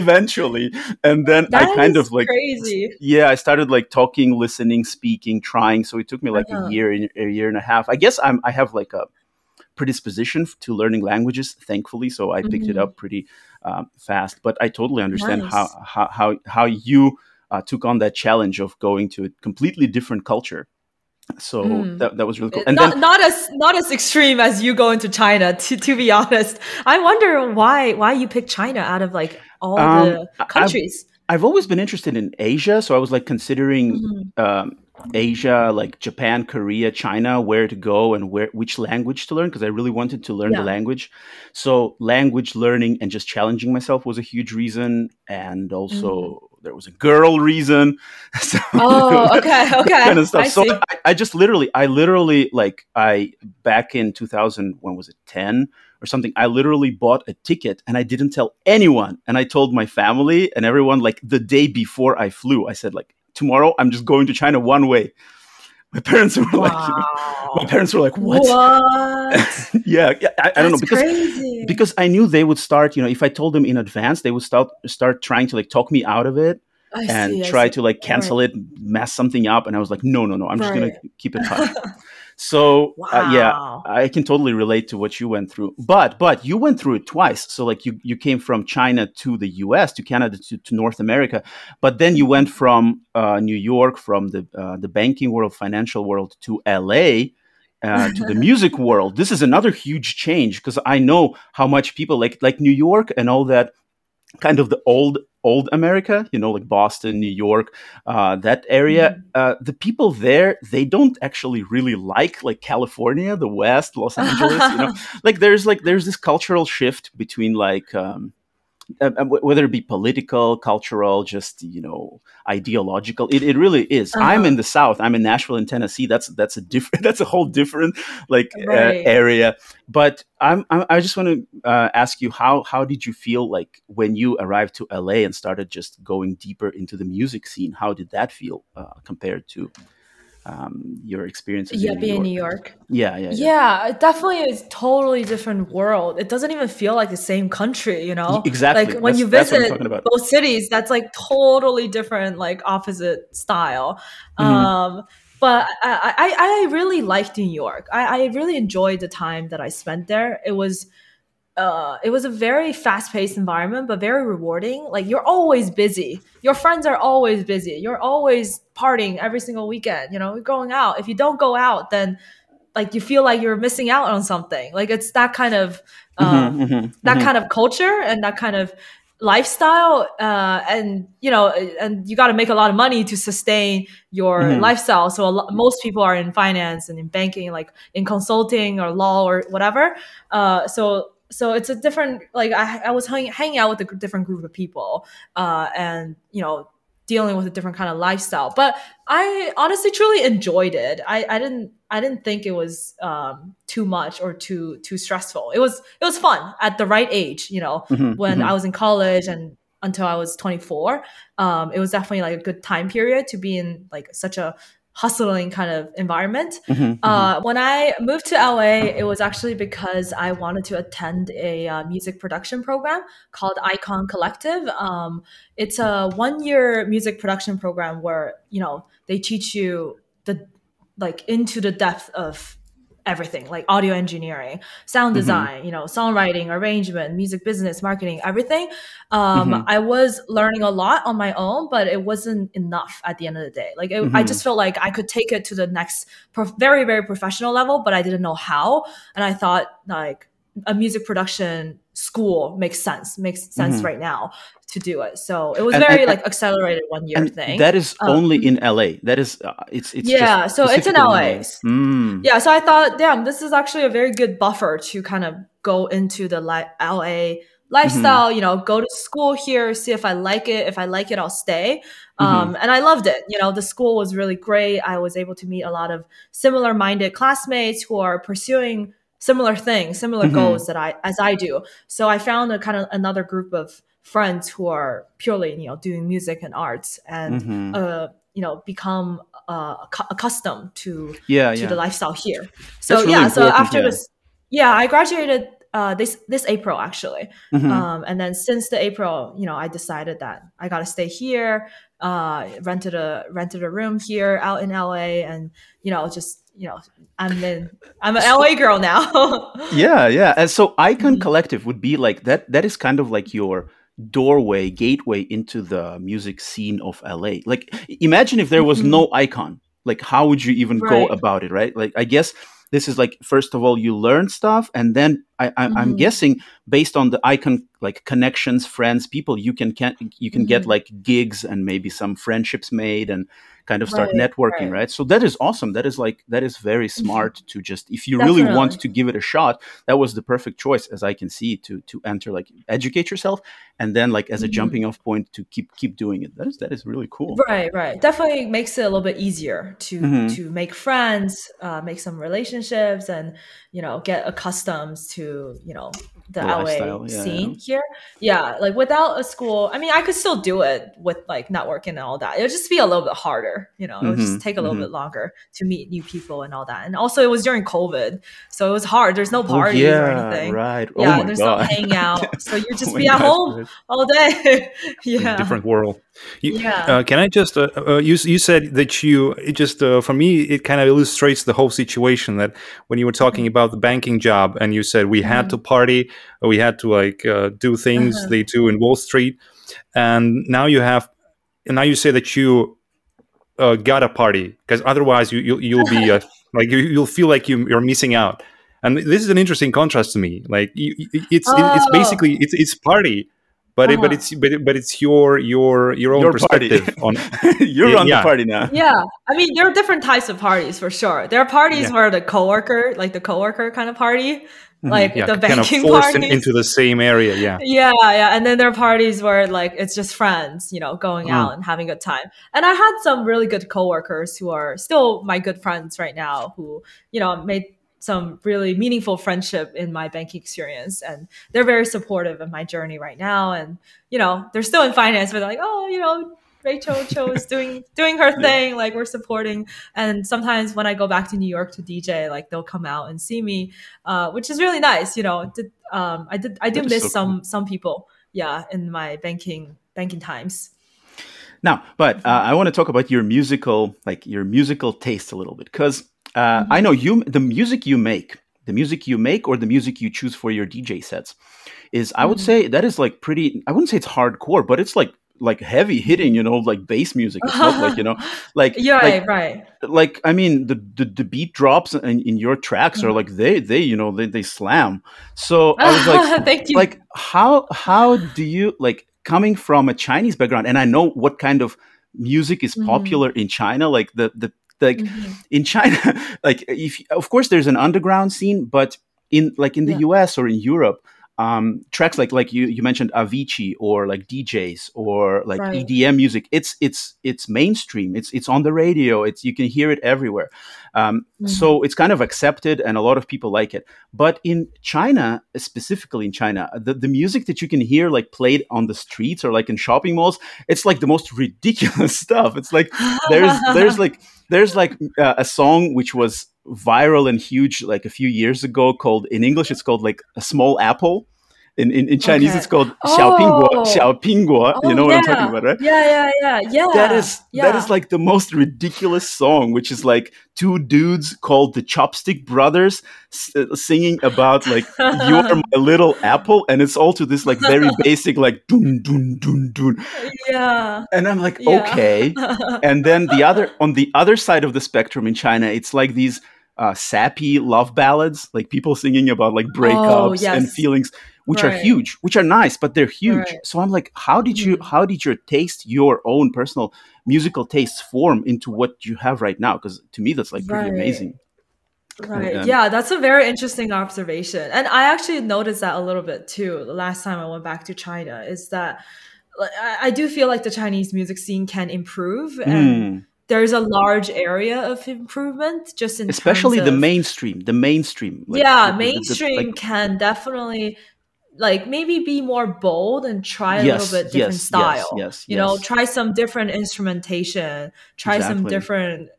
eventually. And then i kind of like crazy. yeah i started like talking listening speaking trying. So it took me like Uh-huh. a year a year and a half. I guess i'm i have like a predisposition to learning languages thankfully. So i picked it up pretty um, fast but i totally understand how, Nice. how how how you uh, took on that challenge of going to a completely different culture so Mm. that, that was really cool Uh, and not, then not as not as extreme as you going to China. To to be honest, I wonder why why you picked China out of like all Um, the countries. I've always been interested in Asia, so I was like considering Mhm. um, Asia, like Japan, Korea, China, where to go and where which language to learn because I really wanted to learn the language. So language learning and just challenging myself was a huge reason, and also mm-hmm. there was a girl reason. So. Oh, okay, okay. kind of stuff. I so. I, I just literally, I literally like I back in 2000, when was it, 10 or something? I literally bought a ticket and I didn't tell anyone, and I told my family and everyone like the day before I flew. I said like tomorrow I'm just going to China one way. My parents were like, my parents were like, what? What? yeah, yeah, I, I don't know because crazy. because I knew they would start. You know, if I told them in advance, they would start start trying to like talk me out of it I and see, try to like cancel it, mess something up. And I was like, no, no, no, I'm just gonna keep it. so uh, yeah, I can totally relate to what you went through. But but you went through it twice. So like you you came from China to the U.S. to Canada to, to North America, but then you went from uh, New York, from the uh, the banking world, financial world to L.A. Uh, to the music world. This is another huge change because I know how much people like like New York and all that kind of the old old America, you know, like Boston, New York, uh, that area. Uh, the people there, they don't actually really like like California, the West, Los Angeles. you know, like there's like there's this cultural shift between like. Um, whether it be political, cultural, just you know, ideological, it, it really is. I'm Uh-huh. in the South. I'm in Nashville, in Tennessee. That's that's a different. That's a whole different like uh, area. But I'm, I'm I just want to uh, ask you how how did you feel like when you arrived to LA and started just going deeper into the music scene? How did that feel uh, compared to um, your experiences? yeah, in being in New York? Yeah, yeah, yeah. Yeah, it definitely is totally different world. It doesn't even feel like the same country, you know? Exactly. Like when That's- you that's what I'm visit both cities, that's like totally different, like opposite style. Mhm. Um, but I, I, I really liked New York. I, I really enjoyed the time that I spent there. It was uh, it was a very fast-paced environment, but very rewarding. Like you're always busy. Your friends are always busy. You're always partying every single weekend. You know, going out. If you don't go out, then like you feel like you're missing out on something. Like it's that kind of um, Mhm, mhm, that mhm. kind of culture and that kind of lifestyle uh, and you know and you got to make a lot of money to sustain your Mhm. lifestyle so most people are in finance and in banking like in consulting or law or whatever uh, so so it's a different like i, I was hang, hanging out with a different group of people uh, and you know dealing with a different kind of lifestyle. But i honestly truly enjoyed it. I, I didn't i didn't think it was um, too much or too too stressful. It was it was fun at the right age you know Mhm, when mhm. i was in college and until i was 24 um, it was definitely like a good time period to be in like such a hustling kind of environment Mhm, mhm. uh, when I moved to LA, it was actually because I wanted to attend a uh, music production program called Icon Collective. Um, it's a one-year music production program where you know they teach you the like into the depth of everything like audio engineering sound Mhm. design you know songwriting arrangement music business marketing everything um, Mhm. i was learning a lot on my own but it wasn't enough at the end of the day like it, i Mhm. just felt like i could take it to the next prof- very very professional level but i didn't know how and i thought like a music production school makes sense makes sense Mhm. right now to do it. So it was And- very and- like accelerated one year thing. that is Um, only in LA. That is, uh, it's it's Yeah, so it's in specifically LA. Mm. yeah so i thought damn this is actually a very good buffer to kind of go into the li- la lifestyle you know go to school here see if i like it. If i like it i'll stay. Um, and i loved it. You know the school was really great. I was able to meet a lot of similar minded classmates who are pursuing similar things similar Mhm. goals that i as i do so i found a kind of another group of friends who are purely you know doing music and arts and Mhm. uh, you know become uh, accustomed to yeah, to yeah. the lifestyle here. So really yeah, so after yeah. this, yeah, I graduated uh, this this April actually, Mhm. um, and then since the April, you know, I decided that I got to stay here. Uh, rented a rented a room here out in LA, and you know, just you know, I'm in I'm an LA girl now. yeah yeah and so icon Mhm. collective would be like that that is kind of like your doorway gateway into the music scene of la like imagine if there was Mhm. no icon like how would you even go about it right like i guess this is like first of all you learn stuff and then I, I, i'm Mhm. guessing based on the icon like connections friends people you can, can you can get Mhm. like gigs and maybe some friendships made and kind of start Right, networking right. right so that is awesome that is like that is very smart to just if you really want to give it a shot that was the perfect choice as i can see to to enter like educate yourself and then like as a Mhm. jumping off point to keep keep doing it that is that is really cool Right, right. Definitely makes it a little bit easier to Mhm. to make friends, uh, make some relationships, and you know get accustomed to you know the The LA yeah, scene here. Yeah, like without a school, I mean, I could still do it with like networking and all that. It would just be a little bit harder, you know. It would just take a little mhm. bit longer to meet new people and all that. And also, it was during COVID, so it was hard. There's no Oh, parties yeah, or anything. right Yeah, oh my there's god no hangout, so you just Oh be at home all day. yeah, different world. You, Yeah. Uh, can I just? Uh, uh, you you said that you it just uh, for me it kind of illustrates the whole situation that when you were talking Mm-hmm. about the banking job and you said we had to party, we had to like uh, do things Uh-huh. they do in Wall Street, and now you have, and now you say that you uh, got a party because otherwise you, you you'll be like you, you'll feel like you, you're missing out. And this is an interesting contrast to me. Like you, it's it's Oh. basically it's it's party, but it, but Uh-huh. it's but, it, but it's your your your own Your party. perspective on you're Yeah, on yeah. the party now Yeah, I mean there are different types of parties for sure. There are parties Yeah. where the coworker, like the coworker kind of party, like yeah the kind of banking forced in- into the same area. Yeah, yeah, yeah, and then there are parties where like it's just friends, you know, going Mm. out and having a good time. And I had some really good coworkers who are still my good friends right now, who you know made some really meaningful friendship in my banking experience, and they're very supportive of my journey right now. And you know, they're still in finance, but they're like, oh, you know. Rachel Cho is doing doing her thing, like we're supporting. And sometimes when I go back to New York to DJ, like they'll come out and see me, uh, which is really nice. You know, did, um, I did I do miss so some some people, yeah, in my banking banking times. Now, but uh, I want to talk about your musical, like your musical taste a little bit, because uh, I know you, the music you make, the music you make, or the music you choose for your DJ sets, is I would Mhm. say that is like pretty. I wouldn't say it's hardcore, but it's like like heavy hitting, you know, like bass music. It's not like you know, like Yeah, like, right, like I mean, the the, the beat drops in, in your tracks are Mhm. like they they you know they they slam. So I was like, Thank you. like how how do you like coming from a chinese background and i know what kind of music is Mhm. popular in china like the the like Mhm. in china like if of course there's an underground scene but in like in the Yeah. us or in europe um tracks like like you you mentioned avicii or like djs or like Right. edm music. It's it's it's mainstream. It's it's on the radio. It's you can hear it everywhere. Um Mm-hmm. so it's kind of accepted and a lot of people like it. But in china specifically in china the, the music that you can hear like played on the streets or like in shopping malls it's like the most ridiculous stuff. It's like there's there's like there's like uh, a song which was viral and huge like a few years ago called in english it's called like a small apple in, in, in Chinese, Okay. it's called Xiao Pingguo. Oh. Xiao Pingguo. you Oh, know what I'm talking about, right? Yeah, yeah, yeah, yeah. that is yeah. that is like the most ridiculous song which is like two dudes called the chopstick brothers s- uh, singing about like you're my little apple and it's all to this like very basic like dun dun dun dun yeah. and i'm like Yeah. okay and then the other on the other side of the spectrum in china it's like these uh, sappy love ballads, like people singing about like breakups and Oh, yes. feelings, which are huge, which are nice, but they're huge. Right. Mm-hmm. So I'm like, how did you, how did your taste, your own personal musical tastes, form into what you have right now? Because to me, that's like pretty Right. amazing. Right. um, yeah, that's a very interesting observation. And I actually noticed that a little bit too the last time I went back to China is that like, I, I do feel like the Chinese music scene can improve and Hmm. there's a large area of improvement just in Especially terms the mainstream, the mainstream. like, yeah, the- the- the- the- mainstream like- can definitely like maybe be more bold and try a Yes, little bit different yes, yes, style. yes, you know, try some different instrumentation, try some different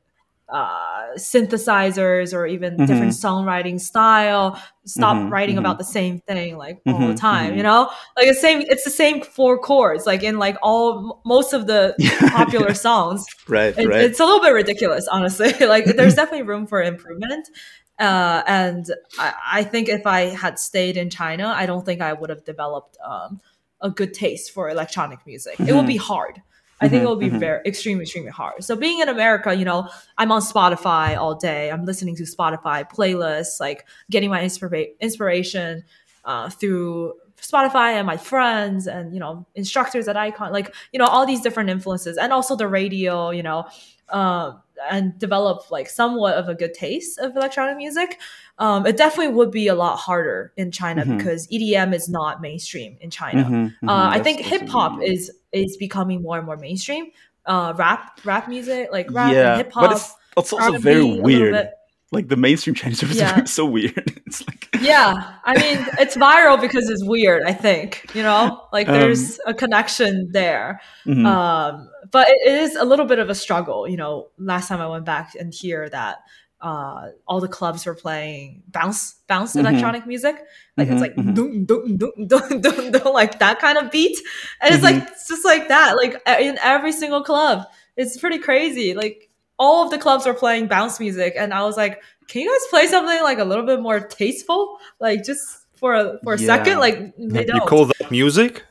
uh synthesizers or even Mhm. different songwriting style stop Mhm, writing mhm. about the same thing like all the Mhm, time you know like the same it's the same four chords like in like all most of the popular songs right, it, right. it's a little bit ridiculous honestly like there's definitely room for improvement uh, and I, I think if i had stayed in china i don't think i would have developed um, a good taste for electronic music. It would be hard. I think it would be Mhm, mhm. very extremely extremely hard. So being in america you know i'm on spotify all day. I'm listening to spotify playlists like getting my inspira- inspiration uh, through Spotify and my friends and you know instructors at Icon, like you know all these different influences, and also the radio, you know, um, and develop like somewhat of a good taste of electronic music. Um, it definitely would be a lot harder in China Mhm. because EDM is not mainstream in China. Mhm, mhm. Uh, I think hip hop is is becoming more and more mainstream. Uh, rap, rap music, like rap yeah, and hip but hop. it's, it's also R&B, very weird. Like the mainstream Chinese rap is so weird. It's like Yeah, I mean, it's viral because it's weird. I think you know, like Um, there's a connection there. mhm. Um, but it, is a little bit of a struggle. You know, last time I went back and hear that uh, all the clubs were playing bounce, bounce Mhm. electronic music. Like Mhm, it's like mhm. dun, dun, dun, dun, dun, dun, like that kind of beat, and it's Mm-hmm. like it's just like that. Like in every single club, it's pretty crazy. Like all of the clubs were playing bounce music, and I was like, "Can you guys play something like a little bit more tasteful? Like just for a for a Yeah. second? Like they You don't." call that music?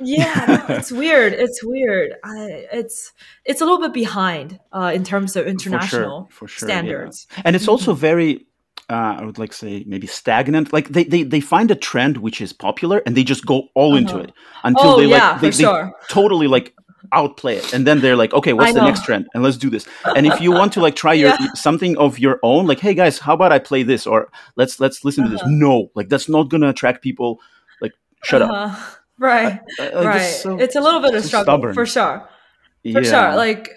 Yeah, no, it's weird. It's weird. I, it's it's a little bit behind uh, in terms of international for sure, yeah. standards. and it's also very uh, i would like say maybe stagnant like they, they they find a trend which is popular and they just go all into Uh-huh. it until Oh, they like yeah, they, for they sure. totally like outplay it and then they're like okay what's the next trend and let's do this and if you want to like try your Yeah. something of your own like hey guys how about i play this or let's let's listen to this Uh-huh. no like that's not gonna attract people like shut up Uh-huh. Right, Uh, like, right. it's so- it's a little bit of struggle stubborn. for sure. For sure. Like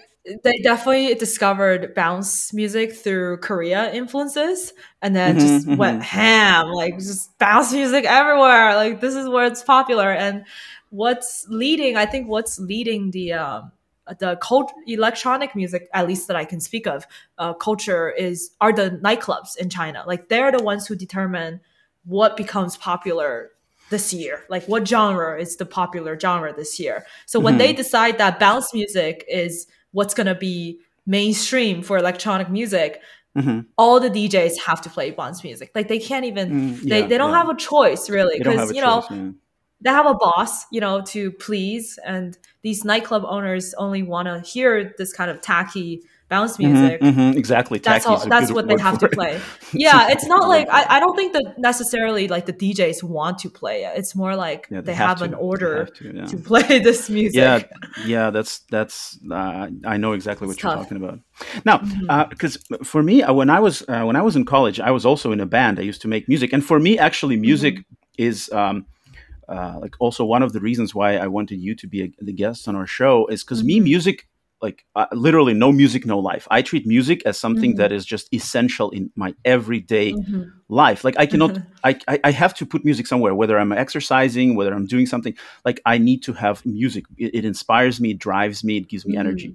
they definitely discovered bounce music through Korea influences and then Mhm, just mhm. went ham, like just bounce music everywhere. Like this is where it's popular. And what's leading, I think what's leading the um the cult electronic music, at least that I can speak of, uh, culture is are the nightclubs in China. Like they're the ones who determine what becomes popular this year like what genre is the popular genre this year so when they decide that bounce music is what's going to be mainstream for electronic music Mhm. all the djs have to play bounce music like they can't even Mm, they, yeah, they don't yeah. have a choice really They because you know yeah. they have a boss you know to please and these nightclub owners only want to hear this kind of tacky bounce Mhm, music mhm, exactly that's Tacky all that's what they have to it. play yeah it's not like word for it. I, I don't think that necessarily like the djs want to play it it's more like Yeah, they, have have, an order have to, yeah. to play this music yeah yeah that's that's uh, i know exactly what It's you're tough. Mm-hmm. talking about now because for me uh, when i was uh, when i was in college i was also in a band i used to make music and for me actually music Mm-hmm. is um, uh, like also one of the reasons why i wanted you to be a, the guest on our show is because me Mhm. music like uh, literally no music no life i treat music as something Mhm. that is just essential in my everyday Mhm. life like i cannot I, I i have to put music somewhere whether i'm exercising whether i'm doing something like i need to have music it, it inspires me it drives me it gives me energy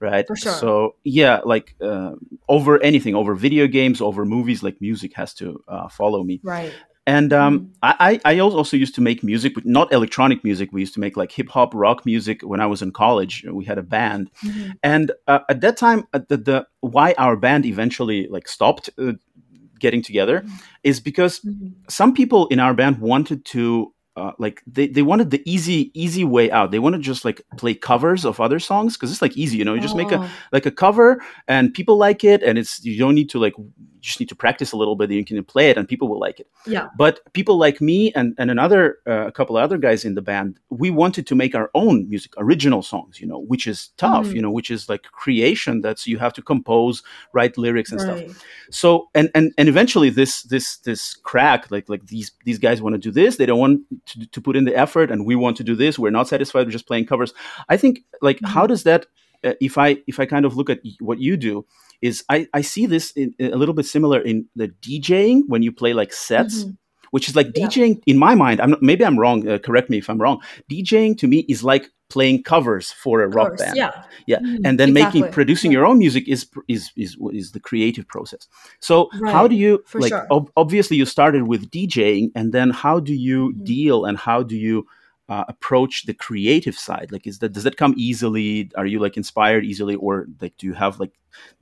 right. For sure. so yeah like uh, over anything over video games over movies like music has to uh, follow me right and um, Mm-hmm. I, I also used to make music, but not electronic music. We used to make like hip hop, rock music when I was in college. We had a band, Mhm. and uh, at that time, uh, the, the why our band eventually like stopped uh, getting together is because Mhm. some people in our band wanted to uh, like they, they wanted the easy easy way out they want to just like play covers of other songs because it's like easy you know you just make a Oh. like a cover and people like it and it's you don't need to like just need to practice a little bit. And you can play it, and people will like it. Yeah. But people like me and, and another uh, a couple of other guys in the band, we wanted to make our own music, original songs, you know, which is tough, Mhm. you know, which is like creation that's you have to compose, write lyrics and Right. stuff. So and and and eventually this this this crack like like these these guys want to do this, they don't want to, to put in the effort, and we want to do this. We're not satisfied with just playing covers. I think like how does that uh, if I if I kind of look at what you do is I I see this in, a little bit similar in the DJing when you play like sets. Mhm. Which is like Yeah. DJing in my mind. I'm not, maybe I'm wrong. Uh, correct me if I'm wrong. DJing to me is like playing covers for a rock course, band Yeah. yeah Mhm, and then making producing Yeah. your own music is is is is the creative process so how do you for like sure. ob- obviously you started with djing and then how do you Mhm. deal and how do you uh, approach the creative side like is that does that come easily are you like inspired easily or like do you have like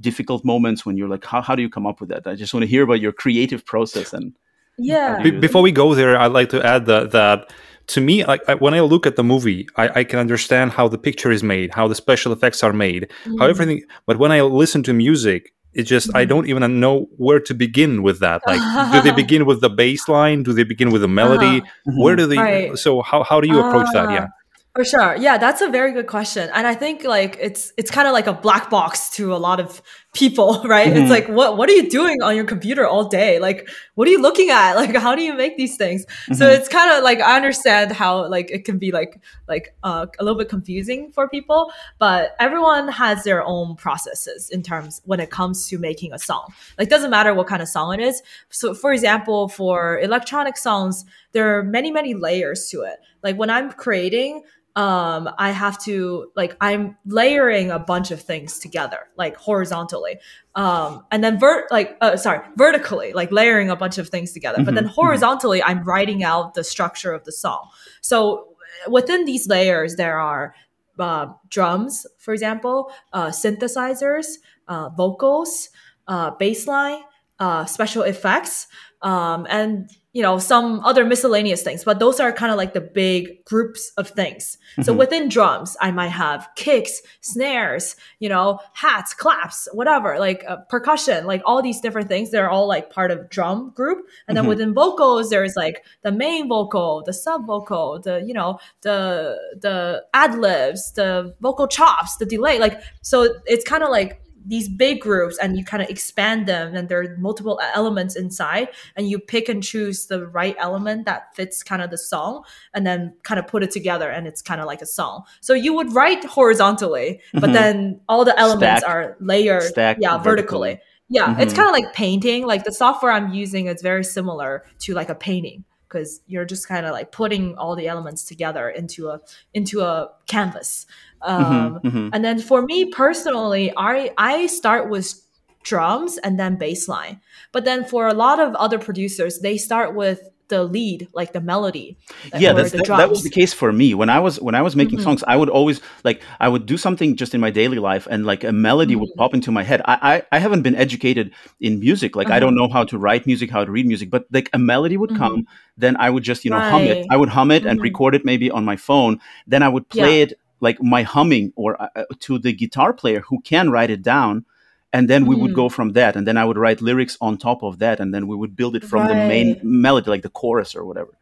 difficult moments when you're like how, how do you come up with that i just want to hear about your creative process and Yeah. Be- before we go there, I'd like to add that that to me, like I, when I look at the movie, I, I can understand how the picture is made, how the special effects are made, how Mhm. everything. But when I listen to music, it's just I Mhm. don't even know where to begin with that. Like, do they begin with the bass line? Do they begin with the melody? Uh-huh. Where do they? Right. So how how do you approach that? Yeah. Ah, For sure. Yeah, that's a very good question. And I think like it's it's kind of like a black box to a lot of people, right? Mhm. It's like what what are you doing on your computer all day? Like what are you looking at? Like how do you make these things? So Mhm. it's kind of like I understand how like it can be like like uh, a little bit confusing for people, but everyone has their own processes in terms when it comes to making a song. Like doesn't matter what kind of song it is. So for example, for electronic songs, there are many many layers to it. Like when I'm creating um i have to like i'm layering a bunch of things together like horizontally. Um and then vert like uh, sorry vertically like layering a bunch of things together. But then Mhm, mhm. horizontally i'm writing out the structure of the song. So within these layers there are uh, drums for example uh, synthesizers uh, vocals uh, bass line uh, special effects um, and you know some other miscellaneous things but those are kind of like the big groups of things so Mhm. within drums i might have kicks snares you know hats claps whatever like uh, percussion like all these different things they're all like part of drum group and then Mhm. within vocals there's like the main vocal the sub vocal the you know the the ad libs the vocal chops the delay like so it's kind of like these big groups and you kind of expand them and there are multiple elements inside and you pick and choose the right element that fits kind of the song and then kind of put it together and it's kind of like a song so you would write horizontally but Mhm. then all the elements Stack- are layered stack yeah vertically. vertically yeah it's Mhm. kind of like painting like the software i'm using is very similar to like a painting because you're just kind of like putting all the elements together into a into a canvas um, Mhm, mhm. and then for me personally, I I start with drums and then bass line. But then for a lot of other producers, they start with the lead, like the melody. yeah that's the that, that was the case for me when i was when i was making Mhm. songs i would always like i would do something just in my daily life and like a melody would Mhm. pop into my head I, I i haven't been educated in music like i Uh-huh. don't know how to write music how to read music but like a melody would Mhm. come then i would just you know hum it i would hum it and Mhm. record it maybe on my phone then i would play it like my humming or uh, uh, to the guitar player who can write it down and then we would Mm. go from that and then i would write lyrics on top of that and then we would build it from the main melody like the chorus or whatever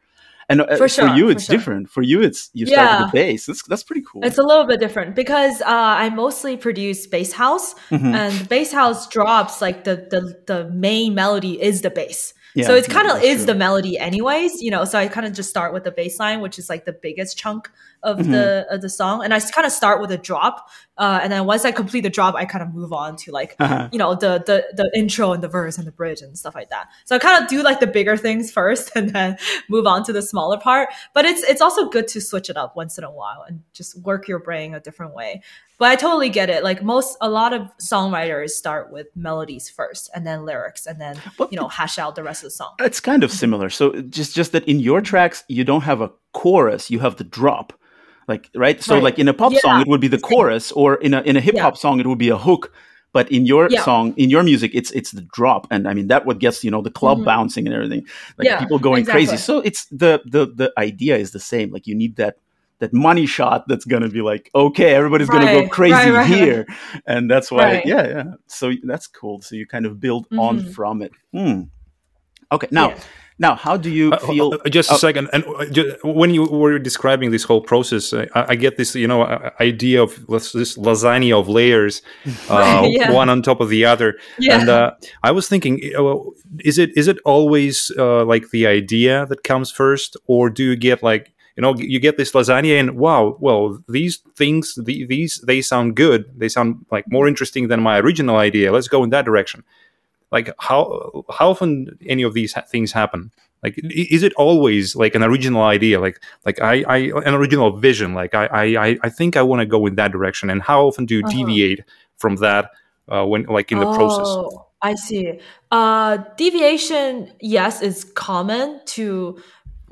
and uh, For for, sure, you for it's sure. different for you it's you start with the bass that's, that's pretty cool It's a little bit different because uh, I mostly produce bass house, Mhm. and bass house drops like the the the main melody is the bass. Yeah, so it's kind of is true. the melody anyways, you know. So I kind of just start with the bass line, which is like the biggest chunk of Mm-hmm. the of the song, and I kind of start with a drop, uh, and then once I complete the drop, I kind of move on to like Uh-huh. you know the the the intro and the verse and the bridge and stuff like that. So I kind of do like the bigger things first, and then move on to the smaller part. But it's it's also good to switch it up once in a while and just work your brain a different way. But I totally get it. Like most, a lot of songwriters start with melodies first, and then lyrics, and then But- you know hash out the rest of the song. it's kind of similar so just just that in your tracks you don't have a chorus you have the drop like right so Right. like in a pop Yeah, song it would be the chorus or in a in a hip hop song it would be a hook but in your Yeah. song in your music it's it's the drop and i mean that what gets you know the club Mhm. bouncing and everything like Yeah, people going crazy so it's the the the idea is the same like you need that that money shot that's gonna be like okay everybody's gonna go crazy right, right. here and that's why Right. yeah yeah so that's cool so you kind of build on Mhm. from it Hmm. okay now Yeah. Now how do you Uh, feel uh, just a oh, second. And uh, when you were describing this whole process, I, I get this, you know, uh, idea of this lasagna of layers, uh, yeah. one on top of the other. Yeah. And uh, I was thinking, uh, is it is it always uh, like the idea that comes first, or do you get like you know you get this lasagna and wow, well these things the, these they sound good, they sound like more interesting than my original idea. Let's go in that direction. Like how how often any of these ha- things happen? Like is it always like an original idea? Like like I, I an original vision? Like I I I- I think I want to go in that direction. And how often do you Uh-huh. deviate from that uh, when like in the process? Oh, I see. Uh, deviation, yes, is common to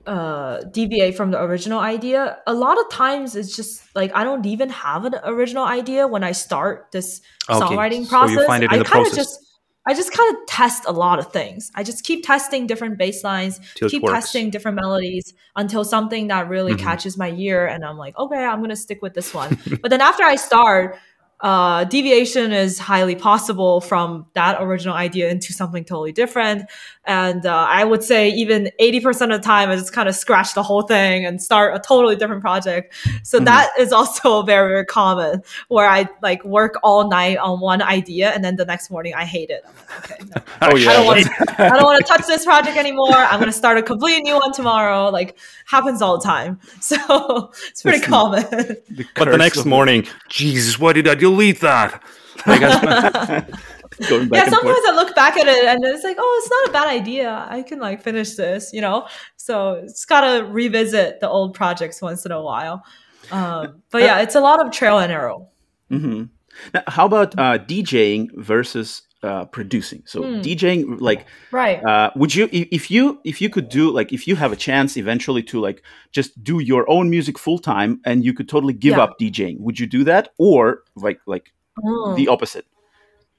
uh, deviate from the original idea. A lot of times, it's just like I don't even have an original idea when I start this Okay, songwriting so you find it in I the kind of process. just. I just kind of test a lot of things. I just keep testing different bass lines, Till keep testing different melodies until something that really Mhm. catches my ear, and I'm like, okay, I'm gonna stick with this one. but then after I start, uh, deviation is highly possible from that original idea into something totally different. And uh, I would say even 80% of the time, I just kind of scratch the whole thing and start a totally different project. So Mhm. that is also very, very common where I like work all night on one idea and then the next morning I hate it. I'm like, okay, no. oh yeah I don't want to. I don't want to touch this project anymore. I'm going to start a completely new one tomorrow. Like happens all the time. So it's pretty That's- common. the But the next morning, Jesus, why did I delete that? Like, going back yeah, and forth. sometimes I look back at it and it's like, oh, it's not a bad idea. I can like finish this, you know. So it's gotta revisit the old projects once in a while. Um, but yeah, it's a lot of trail and error. hmm Now, how about uh, DJing versus uh, producing? So Hmm. DJing, like, Right. uh, would you if you if you could do like if you have a chance eventually to like just do your own music full time and you could totally give Yeah. up DJing, would you do that or like like Oh. the opposite,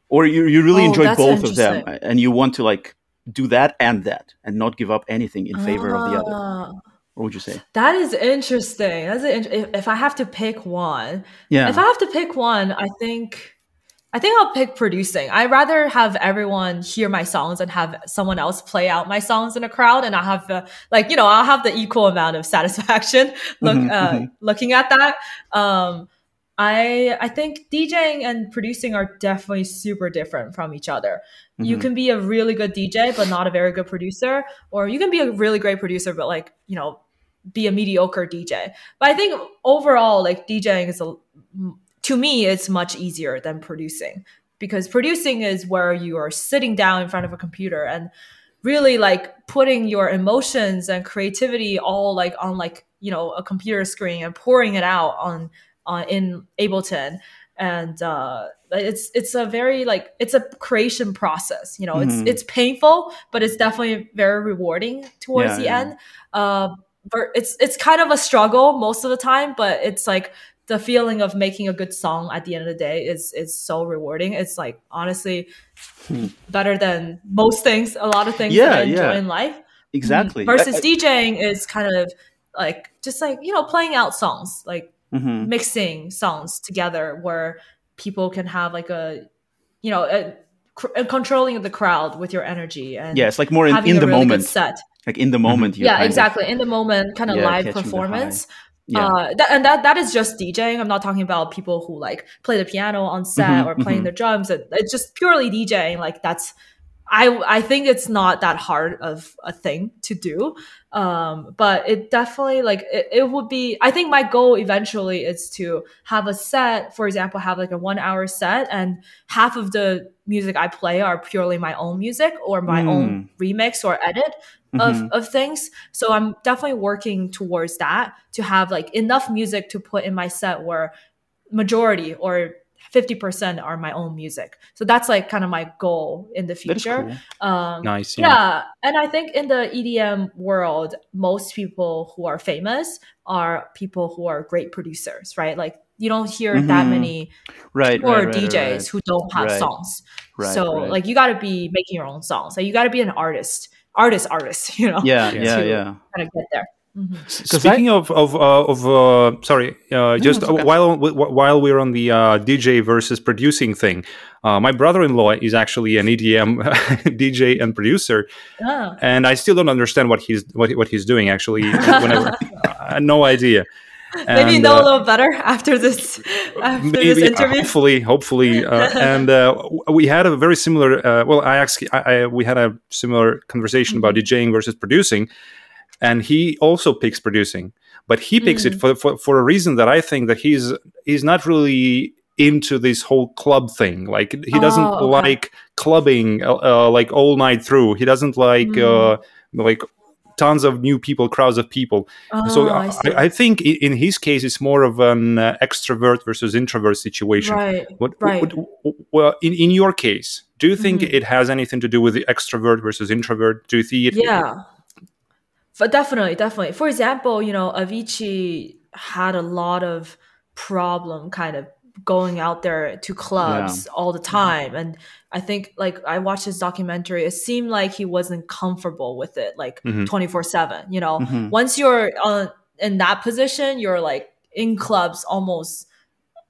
or you you really Oh, enjoy both of them and you want to like do that and that and not give up anything in favor of the other? Ah, What would you say? That is interesting. That's an, if, if I have to pick one, Yeah. If I have to pick one, I think I think I'll pick producing. I'd rather have everyone hear my songs and have someone else play out my songs in a crowd, and I have the like you know I'll have the equal amount of satisfaction look Mhm, uh, mhm. looking at that. Um, I I think DJing and producing are definitely super different from each other. You Mhm. can be a really good DJ but not a very good producer, or you can be a really great producer but like you know be a mediocre DJ. But I think overall, like DJing is a to me, it's much easier than producing because producing is where you are sitting down in front of a computer and really like putting your emotions and creativity all like on like you know a computer screen and pouring it out on on in Ableton and uh it's it's a very like it's a creation process you know Mhm. it's it's painful but it's definitely very rewarding towards Yeah, the yeah. end uh but it's it's kind of a struggle most of the time but it's like the feeling of making a good song at the end of the day is is so rewarding it's like honestly Hmm. better than most things a lot of things Yeah, that i enjoy yeah. in life exactly. versus I- I- djing is kind of like just like you know playing out songs like Mhm. mixing songs together where people can have like a you know a, a controlling the crowd with your energy and Yeah, it's like more in, in the really moment. set Like in the moment. you're yeah kind of- exactly in the moment kind of Yeah, live performance yeah. uh, that, and that that is just DJing. I'm not talking about people who like play the piano on set Mhm, or playing mhm. the drums. It, it's just purely DJing. Like that's, I I think it's not that hard of a thing to do. Um, but it definitely like it, it would be. I think my goal eventually is to have a set. For example, have like a one hour set, and half of the music I play are purely my own music or my own remix or edit of, Mhm. of things. So I'm definitely working towards that to have like enough music to put in my set where majority or 50% are my own music. So that's like kind of my goal in the future. cool. Um, nice. yeah. and I think in the EDM world, most people who are famous are people who are great producers, right? Like you don't hear that Mhm. many Right, pure right, right, DJs who don't have songs. Right, so like you got to be making your own songs. Like you got to be an artist, artist, artist. You know, yeah, Yeah. yeah, to yeah. kind of get there. Speaking of of uh, of uh, sorry, uh, just it's okay. while while we're on the uh, DJ versus producing thing, uh, my brother-in-law is actually an EDM DJ and producer, Ah. and I still don't understand what he's what, what he's doing. Actually, whenever I no idea. Maybe you know uh, a little better after this after this maybe uh, interview. hopefully hopefully uh, and uh, we had a very similar uh, well i actually I, I, we had a similar conversation about Mm-hmm. djing versus producing and he also picks producing but he picks Mm. it for, for for a reason that i think that he's he's not really into this whole club thing like he doesn't Oh, okay. like clubbing uh, uh, like all night through he doesn't like Mm. uh like tons of new people crowds of people so Oh, I, I. I think in his case, it's more of an uh, extrovert versus introvert situation. right. What, Right. what- well, in, in your case, do you think Mhm. it has anything to do with the extrovert versus introvert? Do you see it? Yeah. But definitely, definitely. For example, you know, Avicii had a lot of problem kind of going out there to clubs all the time. And I think like I watched his documentary, it seemed like he wasn't comfortable with it like Mhm. 24/7, you know. Mhm. Once you're uh, in that position, you're like in clubs almost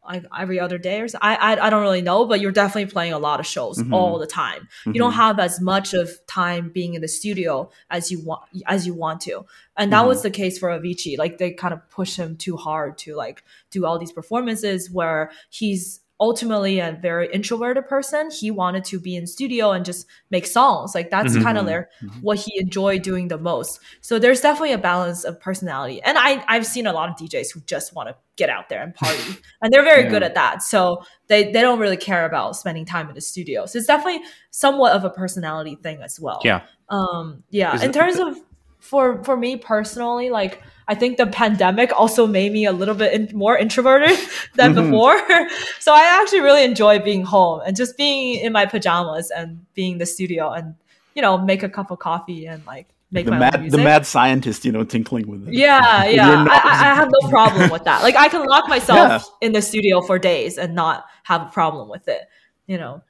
like every other day or so. I, I I don't really know, but you're definitely playing a lot of shows Mhm. all the time. You don't Mhm. have as much of time being in the studio as you want as you want to. And that was the case for Avicii. Like they kind of push him too hard to like do all these performances where he's ultimately a very introverted person. He wanted to be in studio and just make songs. Like that's Mhm. kind of their what he enjoyed doing the most. So there's definitely a balance of personality. And I I've seen a lot of DJs who just want to get out there and party. and they're very Yeah. good at that. So they they don't really care about spending time in the studio. So it's definitely somewhat of a personality thing as well. Yeah. Um yeah. Is in terms of for for me personally, like I think the pandemic also made me a little bit in, more introverted than Mhm. before. so I actually really enjoy being home and just being in my pajamas and being in the studio and you know make a cup of coffee and like make the my mad, music. the mad scientist, you know, tinkling with it. Yeah, yeah. I, I I have no problem with that. Like I can lock myself Yeah. in the studio for days and not have a problem with it. You know.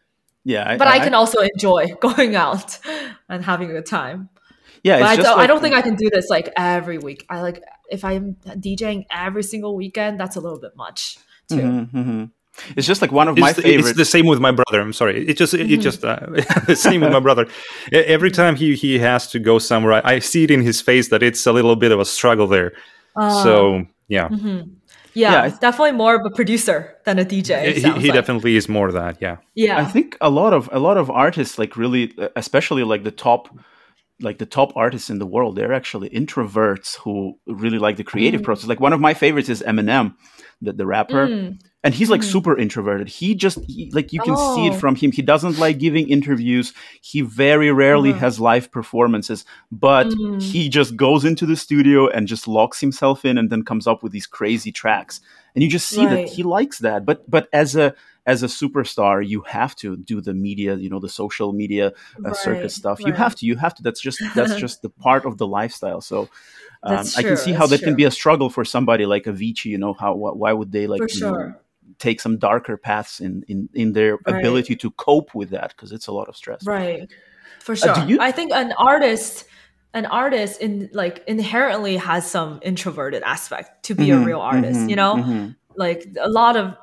yeah. But I, can also enjoy going out and having a good time. Yeah. but It's I don't, I don't think I can do this like every week. I like if I'm DJing every single weekend, that's a little bit much too. Mhm, mhm. It's just like one of my It's, the- favorite. it's the same with my brother. I'm sorry. It just it Mm-hmm. just uh, the same with my brother. Every time he he has to go somewhere, I, I see it in his face that it's a little bit of a struggle there. Uh, so yeah, mhm. Yeah, Yeah, I- definitely more of a producer than a DJ. it he, he like. definitely is more that. Yeah. Yeah. I think a lot of a lot of artists like really, especially like the top, like the top artists in the world, they're actually introverts who really like the creative Mm. process. Like one of my favorites is Eminem, the the rapper, Mm. and he's like Mhm. super introverted. He just he, like you can see it Oh. from him. He doesn't like giving interviews. He very rarely Uh-huh. has live performances, but Mm. he just goes into the studio and just locks himself in and then comes up with these crazy tracks. And you just see Right. that he likes that. But but as a as a superstar, you have to do the media, you know, the social media uh, Right, circus stuff. You have to. You have to. That's just that's just the part of the lifestyle. So. Um, That's I can see how that can be a struggle for somebody like Avicii. You know how wh- why would they like you know, take some darker paths in in in their Right. ability to cope with that because it's a lot of stress. Right. For Uh, sure. do you- I think an artist an artist in like inherently has some introverted aspect to be a Mhm, real artist, mhm, you know? mhm. Like a lot of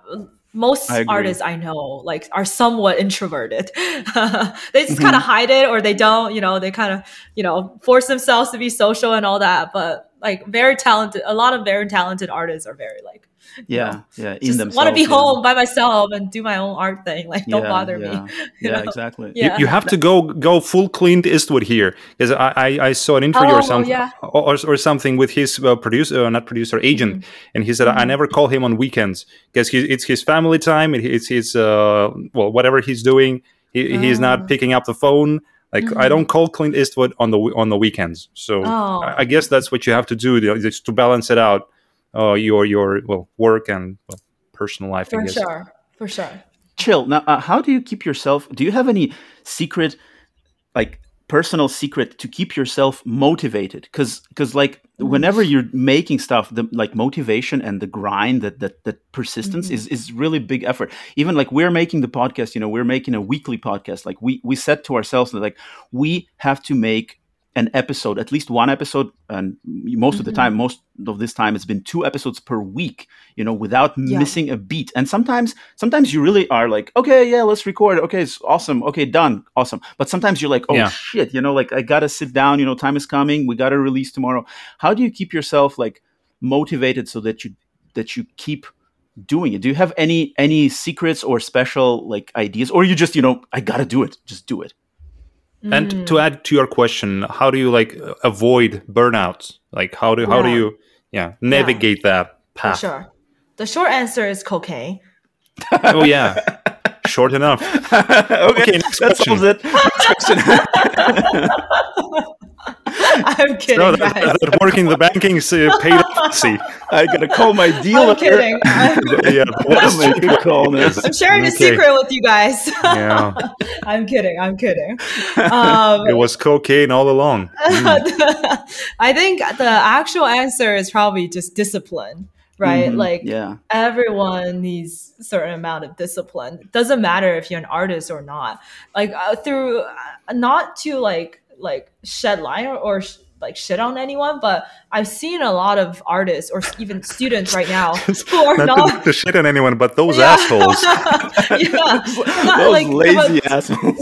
most I artists I know like are somewhat introverted. they just Mm-hmm. kind of hide it or they don't, you know, they kind of, you know, force themselves to be social and all that, but like very talented a lot of very talented artists are very like Yeah, yeah. In just themselves, want to be yeah. home by myself and do my own art thing. Like don't Yeah, bother yeah, me. Yeah, know? exactly. Yeah. You, you have to go go full Clint Eastwood here because I, I I saw an interview Oh, or something yeah. or, or something with his uh, producer uh, not producer agent Mm-hmm. and he said I never call him on weekends because it's his family time it- it's his uh, well whatever he's doing he, he's Oh. not picking up the phone like I don't call Clint Eastwood on the on the weekends so Mm-hmm. Oh. I, I guess that's what you have to do you know, just to balance it out uh, your your well work and well, personal life I For guess sure. For sure. Chill. Now, uh, how do you keep yourself? Do you have any secret, like personal secret, to keep yourself motivated? Because, because, like, whenever you're making stuff, the like motivation and the grind, that that that persistence is is really big effort. Even like we're making the podcast, you know, we're making a weekly podcast. Like we we set to ourselves that like we have to make an episode, at least one episode, and most of the Mm-hmm. time, most of this time, it's been two episodes per week. You know, without Yeah. missing a beat. And sometimes, sometimes you really are like, okay, yeah, let's record. Okay, it's awesome. Okay, done, awesome. But sometimes you're like, oh Yeah. shit, you know, like I gotta sit down. You know, time is coming. We gotta release tomorrow. How do you keep yourself like motivated so that you that you keep doing it? Do you have any any secrets or special like ideas, or you just you know, I gotta do it, just do it. And Mm. to add to your question, how do you like avoid burnouts? Like how do how do you yeah navigate that For path? sure. The short answer is cocaine. Oh yeah, short enough. okay, next that question. solves it. Next question. I'm kidding, No, that, guys. that working the banking's uh, paid off. See, I gotta call my dealer. I'm kidding. I'm, yeah, I'll call this. I'm sharing a secret with you guys. yeah, I'm kidding. I'm kidding. Um, it was cocaine all along. I think the actual answer is probably just discipline, right? Mhm, Like yeah, everyone needs a certain amount of discipline. It doesn't matter if you're an artist or not. Like uh, through uh, not to like like shed light or, or sh- like shit on anyone, but I've seen a lot of artists or even students right now who are Not, not. to, to shit on anyone, but those Yeah. assholes. yeah, those like- lazy but- assholes.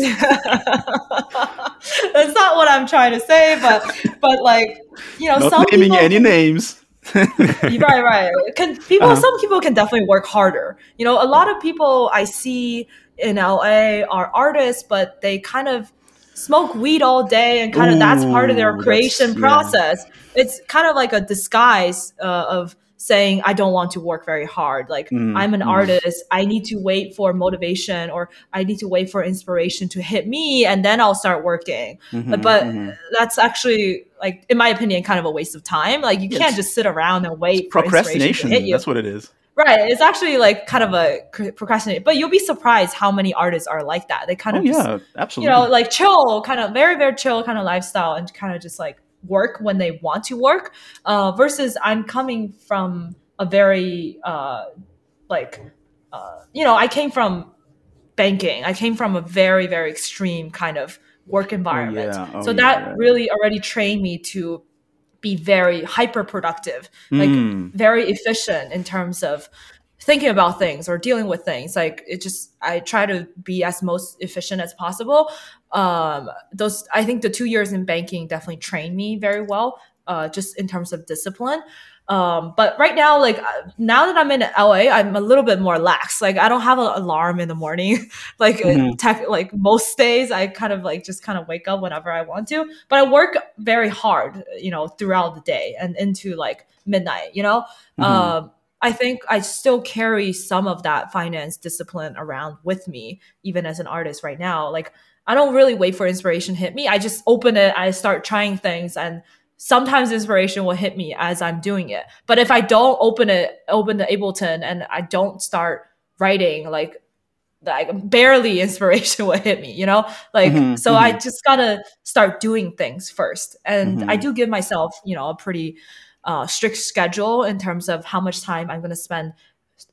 That's not what I'm trying to say, but but like you know, Not some naming people, any names. right, right. Can people? Uh-huh. Some people can definitely work harder. You know, a lot of people I see in LA are artists, but they kind of smoke weed all day, and kind of that's part of their creation yeah. process. It's kind of like a disguise uh, of saying I don't want to work very hard. Like Mm, I'm an mm. artist, I need to wait for motivation, or I need to wait for inspiration to hit me, and then I'll start working Mhm, but mhm. that's actually like in my opinion kind of a waste of time like you Yes. can't just sit around and wait procrastination. to hit you That's what it is. Right it's actually like kind of a cr- procrastinate but you'll be surprised how many artists are like that they kind Oh of just, yeah, absolutely. you know like chill kind of very very chill kind of lifestyle and kind of just like work when they want to work uh, versus i'm coming from a very uh, like uh, you know i came from banking i came from a very very extreme kind of work environment yeah. Oh, so that yeah. really already trained me to be very hyper productive like Mm. very efficient in terms of thinking about things or dealing with things. Like it just i try to be as most efficient as possible. Um those i think the two years in banking definitely trained me very well uh just in terms of discipline um but right now like uh, now that i'm in la i'm a little bit more lax like i don't have an alarm in the morning like Mhm. tech, like most days i kind of like just kind of wake up whenever i want to but i work very hard you know throughout the day and into like midnight you know Mhm. um I think I still carry some of that finance discipline around with me, even as an artist right now. Like, I don't really wait for inspiration hit me. I just open it, I start trying things, and sometimes inspiration will hit me as I'm doing it. But if I don't open it, open the Ableton, and I don't start writing, like, like barely inspiration will hit me, you know? Like, Mhm, so I just gotta start doing things first. And I Mhm. do give myself, you know, a pretty uh, strict schedule in terms of how much time I'm going to spend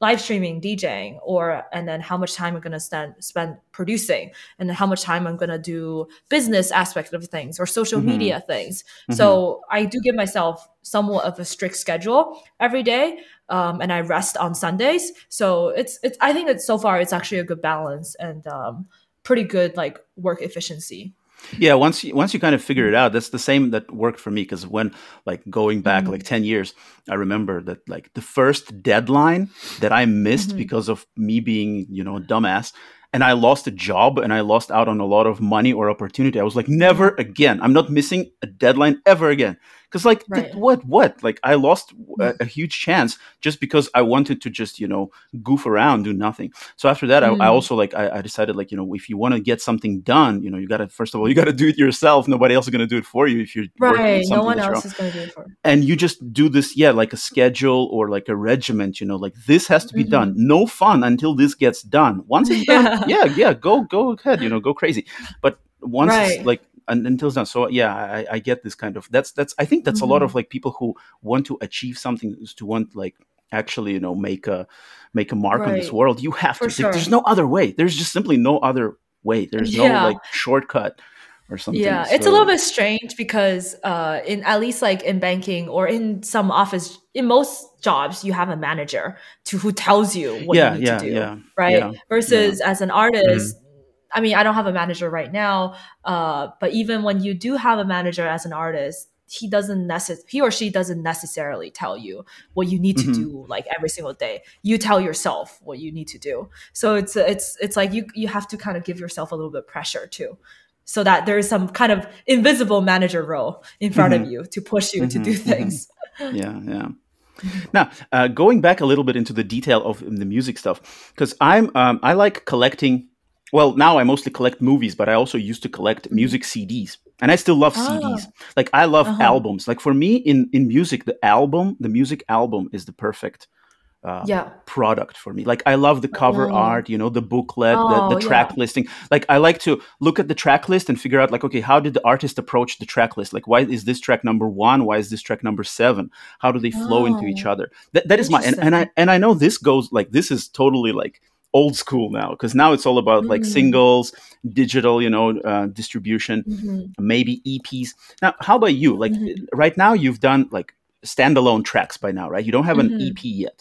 live streaming, DJing, or and then how much time I'm going to spend spend producing, and how much time I'm going to do business aspect of things or social Mhm. media things. So I do give myself somewhat of a strict schedule every day, um, and I rest on Sundays. So it's it's I think that so far it's actually a good balance and um, pretty good like work efficiency. Yeah, once you, once you kind of figure it out, that's the same that worked for me. Because when like going back Mhm. like ten years, I remember that like the first deadline that I missed Mhm. because of me being you know a dumbass, and I lost a job and I lost out on a lot of money or opportunity. I was like, never again. I'm not missing a deadline ever again. Because like th- what what like I lost a, a huge chance just because I wanted to just you know goof around, do nothing. So after that, I, I Mm. also like I, I decided like you know if you want to get something done, you know you got to first of all you got to do it yourself. Nobody else is to do it for you if you're Right. No one else wrong. is to do it for. You and you just do this, yeah, like a schedule or like a regiment. You know, like this has to be Mhm. done. No fun until this gets done. Once it's done, yeah, yeah, go go ahead. You know, go crazy. But once Right. like un- until now. So yeah, I, I get this kind of that's that's I think that's a lot of like people who want to achieve something is to want like actually you know make a make a mark on this world. You have For to. There- There's no other way. There's just simply no other way. There's no Yeah. like shortcut. or something. Yeah, it's a little bit strange because uh, in at least like in banking or in some office, in most jobs, you have a manager to who tells you what Yeah, you need yeah, to do, right? Versus as an artist, I mean, I don't have a manager right now, uh, but even when you do have a manager as an artist, he doesn't necess- he or she doesn't necessarily tell you what you need to Mhm. do like every single day. You tell yourself what you need to do. So it's it's it's like you you have to kind of give yourself a little bit of pressure too. So that there is some kind of invisible manager role in front of you to push you to do Mhm, mhm. things. yeah yeah now uh, going back a little bit into the detail of the music stuff because i'm um, i like collecting well now i mostly collect movies but i also used to collect music cds and i still love Ah. cds like i love Uh-huh. albums like for me in in music the album the music album is the perfect uh, Yeah. product for me like i love the cover Oh. art you know the booklet Oh, the, the track yeah. listing like i like to look at the track list and figure out like okay how did the artist approach the track list like why is this track number one why is this track number seven how do they flow into each Oh. other that, that is my and, and i and i know this goes like this is totally like old school now because now it's all about like Mm. singles digital you know uh, distribution Mhm. maybe eps now how about you like Mhm. right now you've done like standalone tracks by now right you don't have an Mhm. ep yet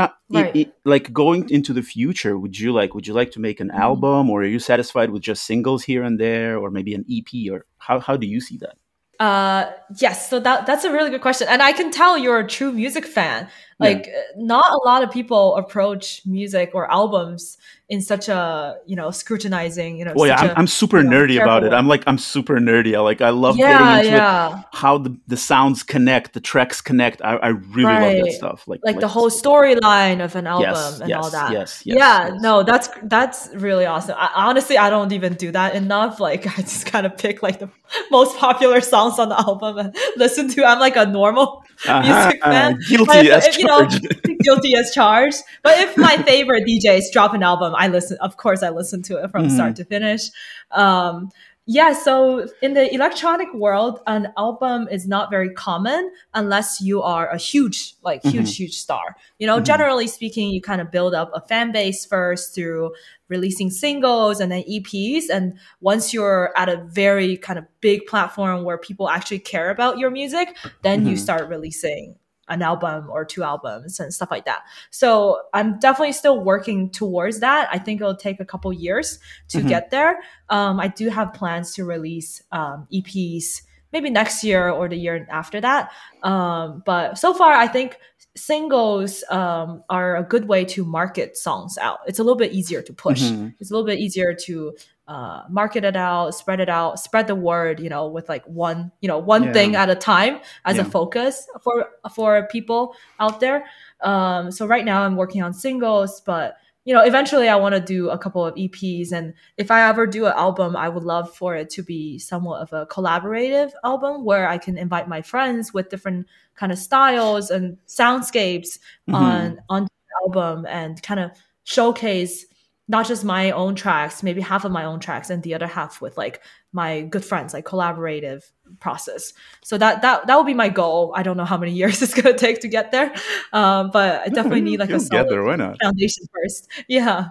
now Right. i- like going into the future would you like would you like to make an Mhm. album or are you satisfied with just singles here and there or maybe an ep or how, how do you see that Uh, yes. So that that's a really good question, and I can tell you're a true music fan. Yeah. Like, uh, not a lot of people approach music or albums in such a you know scrutinizing. You know, well yeah I'm, a- I'm super you know, nerdy about it way. i'm like i'm super nerdy i like i love yeah, getting into yeah. it how the, the sounds connect the tracks connect i, I really love that stuff like Like the whole storyline of an album yes and yes, all that. yes yes yeah, yes. no, that's that's really awesome. I, honestly, I don't even do that enough. Like, I just kind of pick like the most popular songs on the album and listen to. I'm like a normal Uh-huh, music uh, fan. guilty But if- as if, you know, guilty as charged. But if my favorite DJs drop an album, I listen. Of course, I listen to it from Mhm. start to finish. Um, yeah. So in the electronic world, an album is not very common unless you are a huge, like huge, huge star. You know, Mhm. generally speaking, you kind of build up a fan base first through releasing singles and then EPs. And once you're at a very kind of big platform where people actually care about your music, then you Mhm. start releasing an album or two albums and stuff like that. So I'm definitely still working towards that. I think it'll take a couple years to Mhm. get there. Um, I do have plans to release um, EPs maybe next year or the year after that. Um, but so far, I think singles um, are a good way to market songs out. It's a little bit easier to push. Mhm. It's a little bit easier to uh, market it out, spread it out, spread the word. You know, with like one, you know, one Yeah. thing at a time as a focus for for people out there. Um, so right now, I'm working on singles, but you know, eventually, I want to do a couple of EPs, and if I ever do an album, I would love for it to be somewhat of a collaborative album where I can invite my friends with different kind of styles and soundscapes Mhm. on on the album and kind of showcase not just my own tracks, maybe half of my own tracks, and the other half with like my good friends, like collaborative process. So that that that would be my goal. I don't know how many years it's gonna take to get there, um, but I definitely need like a solid there why not foundation first. Yeah,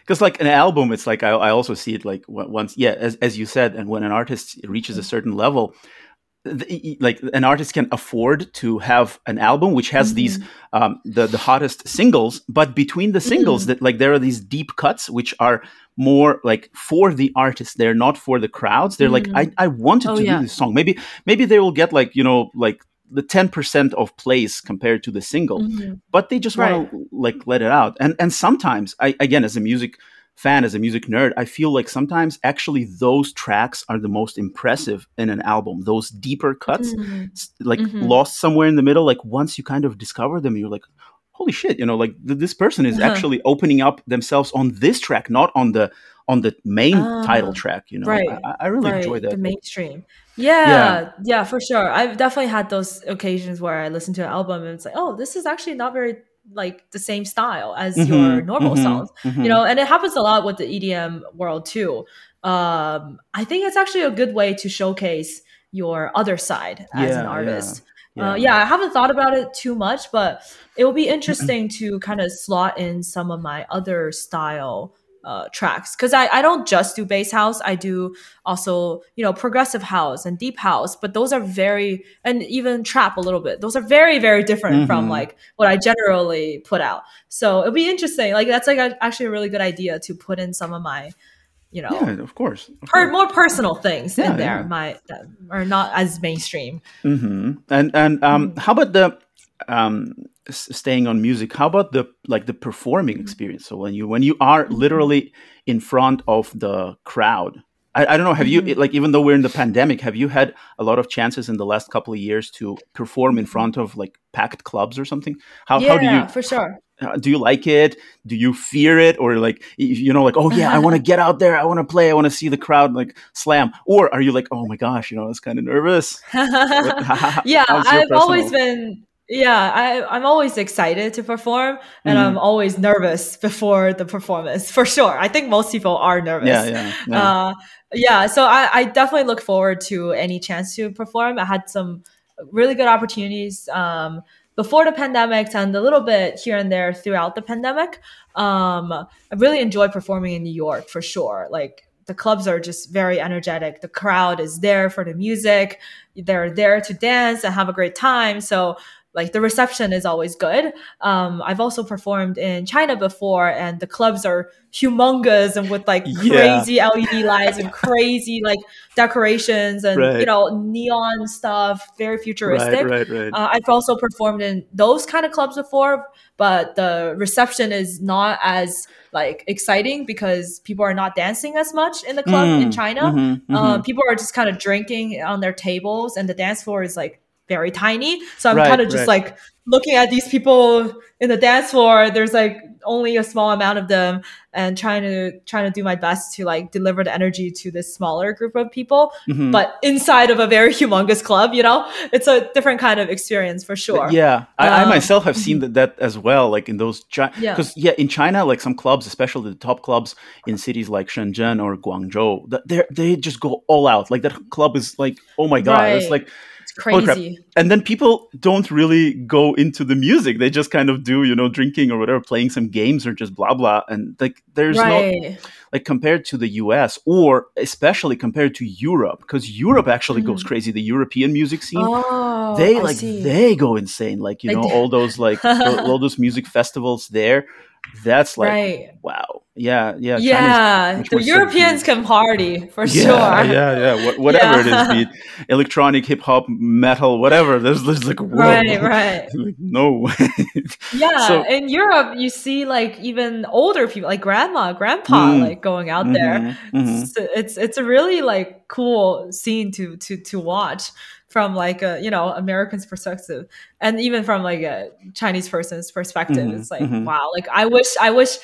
because like an album it's like I, I also see it like once yeah as, as you said and when an artist reaches a certain level the, like an artist can afford to have an album which has these um, the the hottest singles but between the singles that like there are these deep cuts which are more like for the artist they're not for the crowds. They're like I, I wanted Oh, to yeah. do this song. Maybe maybe they will get like you know like the 10% of plays compared to the single Mhm. but they just want to like let it out. And and sometimes i again as a music fan as a music nerd i feel like sometimes actually those tracks are the most impressive in an album those deeper cuts Mhm. s- like Mhm. lost somewhere in the middle like once you kind of discover them you're like holy shit you know like th- this person is Uh-huh. actually opening up themselves on this track not on the on the main title Ah, track you know right, I, I really right, enjoy that the mainstream. Yeah, Yeah. yeah, for sure. I've definitely had those occasions where I listen to an album and it's like, oh, this is actually not very like the same style as your Mhm, normal mhm, songs. mhm. You know, and it happens a lot with the EDM world too. Um, I think it's actually a good way to showcase your other side as Yeah, an yeah, artist. yeah. Uh, yeah, I haven't thought about it too much, but it will be interesting to kind of slot in some of my other style uh, tracks because I, I don't just do bass house i do also you know progressive house and deep house but those are very and even trap a little bit those are very very different from Mhm. like what i generally put out so it'll be interesting like that's like a, actually a really good idea to put in some of my you know Yeah, of course. of per, course. more personal things Yeah, in there yeah. my that are not as mainstream hmm And and um, Mm. how about the um, staying on music? How about the like the performing experience? So when you when you are literally in front of the crowd. I, I don't know. Have you Mm-hmm. like even though we're in the pandemic, have you had a lot of chances in the last couple of years to perform in front of like packed clubs or something? How yeah how do you for sure uh, do you like it? Do you fear it, or like you know, like oh yeah, I want to get out there, I want to play, I want to see the crowd like slam, or are you like oh my gosh, you know, I was kind of nervous? yeah i've always been yeah I, i'm always excited to perform and Mhm. i'm always nervous before the performance for sure. I think most people are nervous. Yeah, yeah, yeah. uh yeah so I, I definitely look forward to any chance to perform. I had some really good opportunities um before the pandemic and a little bit here and there throughout the pandemic. Um i really enjoy performing in new york for sure. Like the clubs are just very energetic. The crowd is there for the music. They're there to dance and have a great time. So like the reception is always good um, i've also performed in china before and the clubs are humongous and with like Yeah. crazy led lights and crazy like decorations and Right. you know neon stuff very futuristic Right, right, uh, I've also performed in those kind of clubs before, but the reception is not as like exciting because people are not dancing as much in the club in Mm, China. mhm, Uh, mhm. people are just kind of drinking on their tables, and the dance floor is like very tiny. So I'm Right, kind of just right. like looking at these people in the dance floor. There's like only a small amount of them, and trying to trying to do my best to like deliver the energy to this smaller group of people. Mhm. But inside of a very humongous club, you know, it's a different kind of experience for sure. Yeah, I, I Um, myself have seen that, that as well. Like in those, Yeah. because yeah. in China, like some clubs, especially the top clubs in cities like Shenzhen or Guangzhou, th- they they just go all out. Like that club is like, oh my god, it's like, It's crazy. and then people don't really go into the music. They just kind of do, you know, drinking or whatever, playing some games or just blah blah. And like, there's no like compared to the US or especially compared to Europe, because Europe actually goes mm. crazy. The European music scene. Oh, they I like see. they go insane like you know all those like all those music festivals there that's like right. wow yeah yeah Yeah, the Europeans can party for yeah, sure. yeah yeah what, whatever Yeah. it is be it electronic hip hop metal whatever there's, there's like whoa. Right, right. like, no Yeah, So- in Europe, you see like even older people, like grandma, grandpa, Mm. like going out there. Mhm, mhm. It's, it's it's a really like cool scene to to to watch from like a you know American's perspective, and even from like a Chinese person's perspective. Mhm, It's like mhm. wow, like I wish I wish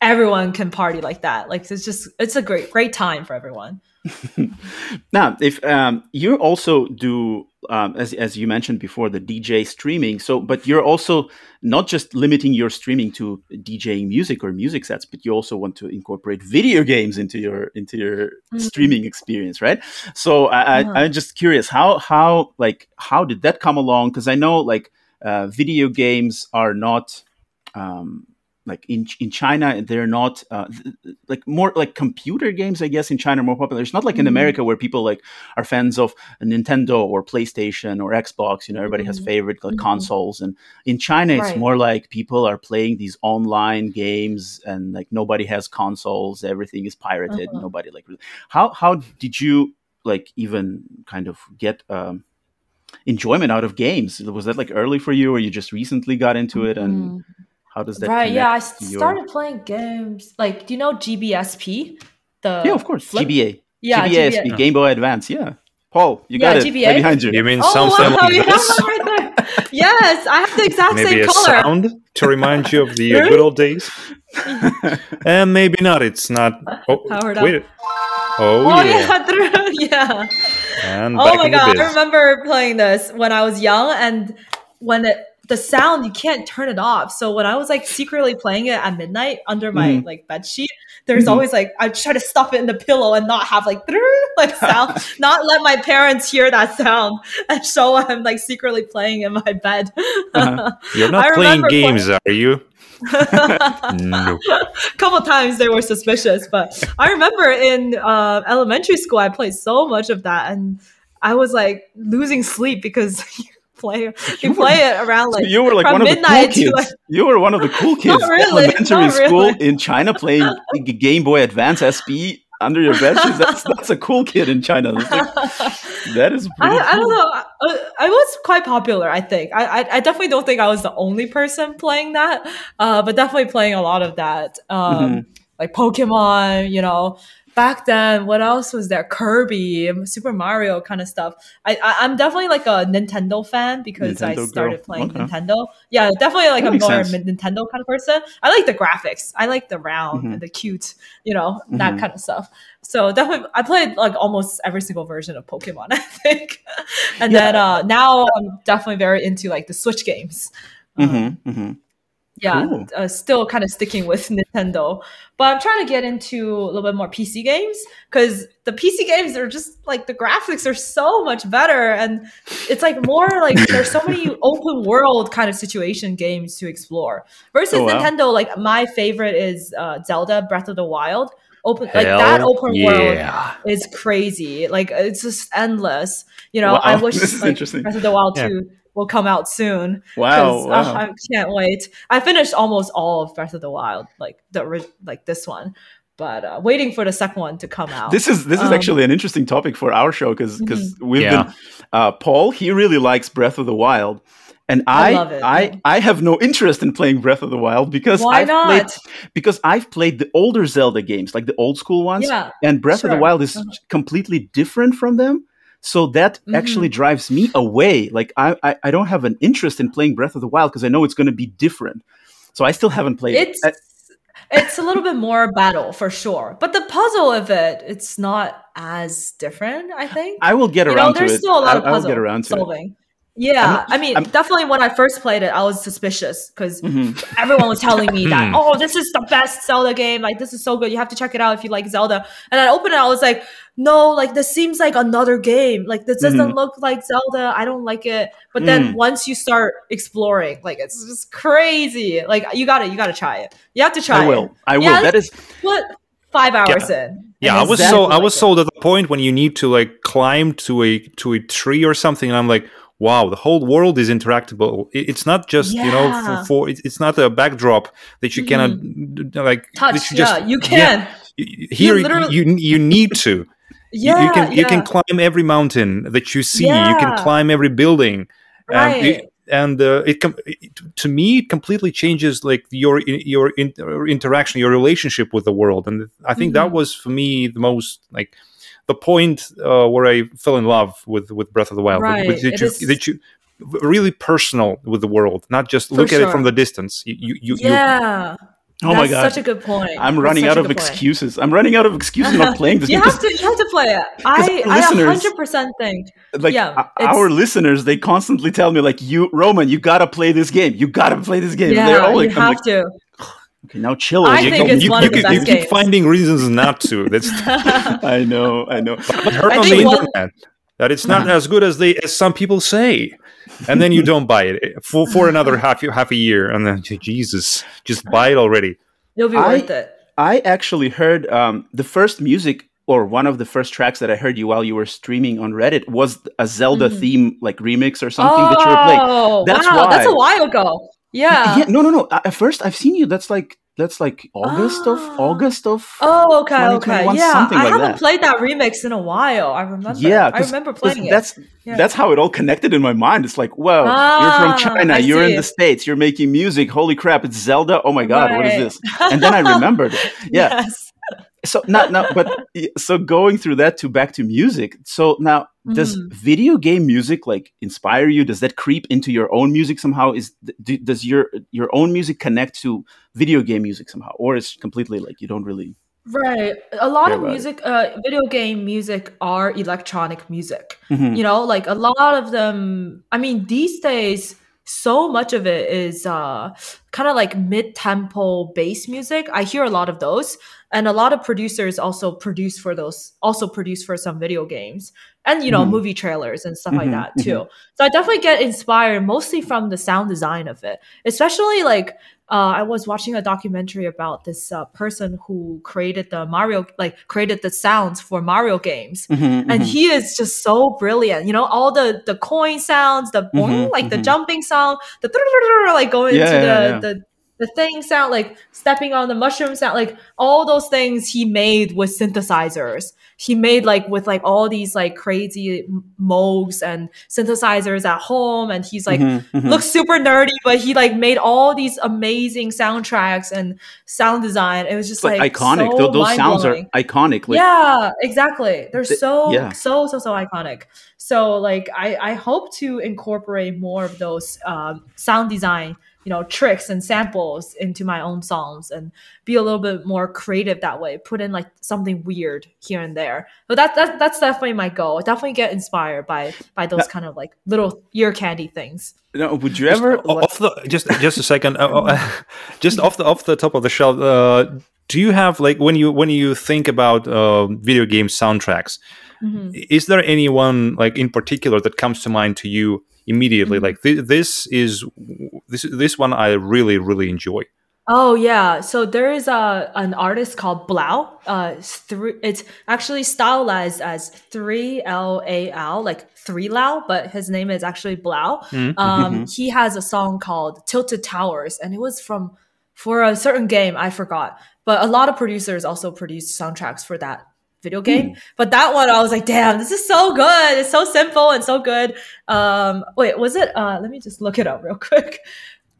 everyone can party like that. Like it's just it's a great great time for everyone. now if um, you also do um, as, as you mentioned before the dj streaming so but you're also not just limiting your streaming to djing music or music sets but you also want to incorporate video games into your into your streaming experience right? So I, Uh-huh. I, i'm just curious how how like how did that come along? Because i know like uh, video games are not um, like in in China, they're not uh, like more like computer games. I guess in China are more popular. It's not like in Mhm. America where people like are fans of Nintendo or PlayStation or Xbox. You know, everybody has Mhm. favorite like Mhm. consoles. And in China, it's more like people are playing these online games, and like nobody has consoles. Everything is pirated. Uh-huh. Nobody like really- how how did you like even kind of get um, enjoyment out of games? Was that like early for you, or you just recently got into it? And Mhm. How does that right yeah i connect to your- started playing games like do you know gbsp the yeah, of course. flip- GBA. yeah GBA, GBA. Game Boy Advance. Yeah. Paul, you Yeah, got it. GBA. Right behind you. You mean oh something wow like you this? one right there yes i have the exact Maybe same a color sound to remind you of the Really? good old days? And eh, maybe not. It's not. Oh, Powered up. wait. Oh, oh yeah. yeah yeah And oh my god i remember playing this when i was young and when it the sound you can't turn it off so when i was like secretly playing it at midnight under my Mhm. like bed sheet there's Mhm. always like I try to stuff it in the pillow and not have like like sound, not let my parents hear that sound and so I'm like secretly playing in my bed. Uh-huh. You're not playing games, are you? No. A couple times they were suspicious but i remember in uh, elementary school i played so much of that and i was like losing sleep because play you play it around like you were like from one of the cool midnight kids. like- you were one of the cool kids. really, Elementary school really. in China playing Game Boy Advance SP under your bed. That's that's a cool kid in China. Like- that is I, pretty I don't know. I, I was quite popular. I think. I, I I definitely don't think I was the only person playing that, uh, but definitely playing a lot of that. Um, Mm-hmm. Like Pokemon, you know. Back then, what else was there? Kirby, Super Mario, kind of stuff. I, I I'm definitely like a Nintendo fan because I started girl. playing Okay. Nintendo. Yeah, definitely like That a more sense. Nintendo kind of person. I like the graphics. I like the round Mhm. and the cute, you know, that Mhm. kind of stuff. So definitely, I played like almost every single version of Pokemon. I think, and then uh, now I'm definitely very into like the Switch games. Um, Mm-hmm, mm-hmm. Yeah, Cool. uh, still kind of sticking with Nintendo, but I'm trying to get into a little bit more PC games because the PC games are just like the graphics are so much better, and it's like more like there's so many open world kind of situation games to explore. Versus Oh, wow. Nintendo, like my favorite is uh, Zelda Breath of the Wild. Open like that open world is crazy. Like it's just endless. You know, I wish like, interesting. Breath of the Wild Yeah. 2 will come out soon. Wow, 'cause, uh, wow. I can't wait. I finished almost all of Breath of the Wild, like the like this one, but uh, waiting for the second one to come out. This is this is Um, actually an interesting topic for our show because because we've Yeah. been uh, Paul he really likes Breath of the Wild, and I I I. I have no interest in playing Breath of the Wild because Why I've played not? because I've played the older Zelda games like the old school ones, Yeah, and Breath of the. Wild is Uh-huh. completely different from them. So that actually Mm-hmm. drives me away. Like I, I, I don't have an interest in playing Breath of the Wild because I know it's going to be different. So I still haven't played it's it. it's a little bit more battle for sure, but the puzzle of it, it's not as different. I think. I, I will get you around know, to there's it. still a lot I, of I will puzzle get around to it. solving. Yeah, I'm not- I mean, I'm- definitely when I first played it, I was suspicious because Mhm. everyone was telling me that, Hmm. oh, this is the best Zelda game. Like, this is so good. You have to check it out if you like Zelda. And I opened it, I was like, no, like, this seems like another game. Like, this doesn't Mhm. look like Zelda. I don't like it. But then Mm. once you start exploring, like, it's just crazy. Like, you gotta, you gotta try it. You have to try I will. it. I will. Yeah, that is what five hours in. Yeah, I was exactly so I was it. sold at the point when you need to like climb to a to a tree or something, and I'm like, wow, the whole world is interactable. It's not just you know Mm-hmm. for, for it's, it's not a backdrop that you cannot d- d- like touch. you yeah, just- you can. y- Here you, literally- you you need to. You- Yeah, you can you can climb every mountain that you see. Yeah. You can climb every building. And Right. it, and uh, it, com- it to me it completely changes like your your in, interaction, your relationship with the world, and I think that Mhm. was for me the most like the point uh, where I fell in love with with Breath of the Wild. Right. with that, you, is- that you really personal with the world, not just For look at it from the distance. You you, you, you yeah. Oh my god. Such a good point. I'm running out of good point. excuses. I'm running out of excuses not playing this game. you game. have to you have to play it. I I listeners- 100% think. like yeah, our listeners, they constantly tell me like, "You, Roman, you gotta play this game. You gotta play this game." Yeah, They're all like, you have like, to. okay, now chill. I You think can- it's you, one you of the keep- best you keep games. finding reasons not to. That's I know, I know. I heard I on think the one- internet that it's not uh-huh. as good as they as some people say, and then you don't buy it for for another half half a year, and then Jesus, just buy it already. You'll be I- worth it. I actually heard um, the first music or one of the first tracks that I heard you while you were streaming on Reddit was a Zelda Mhm. theme like remix or something that you were playing. Oh, That's wow, that's a while ago. Yeah. Yeah, no, no, no. At first, I've seen you. That's like that's like August of Ah. August of. Oh, okay, okay. Yeah, something I like haven't that. played that remix in a while. I remember. Yeah, I remember playing it. That's Yeah. that's how it all connected in my mind. It's like, wow, Ah, you're from China, I you're in the states, you're making music. Holy crap, it's Zelda. Oh my god, what is this? And then I remembered. it. Yeah. Yes. So not now but so going through that to back to music. So now does Mhm. video game music like inspire you? Does that creep into your own music somehow? Is do, does your your own music connect to video game music somehow, or is completely like you don't really? Right. A lot of music, uh, video game music are electronic music. Mhm. You know, like a lot of them, I mean, these days, so much of it is uh, kind of like mid tempo bass music. I hear a lot of those. And a lot of producers also produce for those also produce for some video games and you know Mhm. movie trailers and stuff like Mhm, that too. So i definitely get inspired mostly from the sound design of it especially like uh, i was watching a documentary about this uh, person who created the mario like created the sounds for mario games. Mhm, and mhm. he is just so brilliant you know all the the coin sounds the boing, like the jumping sound the like going Yeah, into the, yeah, yeah. the the thing sound like stepping on the mushroom sound like all those things he made with synthesizers he made like with like all these like crazy moogs and synthesizers at home and he's like Mhm, mhm. looks super nerdy but he like made all these amazing soundtracks and sound design it was just like, iconic. so Tho- those sounds are iconic. Like, yeah exactly they're The- so yeah. so so so iconic so like i i hope to incorporate more of those um, sound design you know tricks and samples into my own songs and be a little bit more creative that way put in like something weird here and there. But that, that that's definitely my goal. I definitely get inspired by by those kind of like little ear candy things. No, would you ever? Off the just just a second. Uh, uh, just off the off the top of the shelf uh, do you have like when you when you think about uh, video game soundtracks Mhm. is there anyone like in particular that comes to mind to you immediately Mhm. like thi- this is this this one i really really enjoy Oh yeah, so there is a an artist called Blau. Uh, it's three. It's actually stylized as three L A L, like three Lao, but his name is actually Blau. Mhm. Um, he has a song called Tilted Towers, and it was from for a certain game. I forgot, but a lot of producers also produced soundtracks for that video game. But that one, I was like, damn, this is so good. It's so simple and so good. Um, wait, was it? Uh, let me just look it up real quick.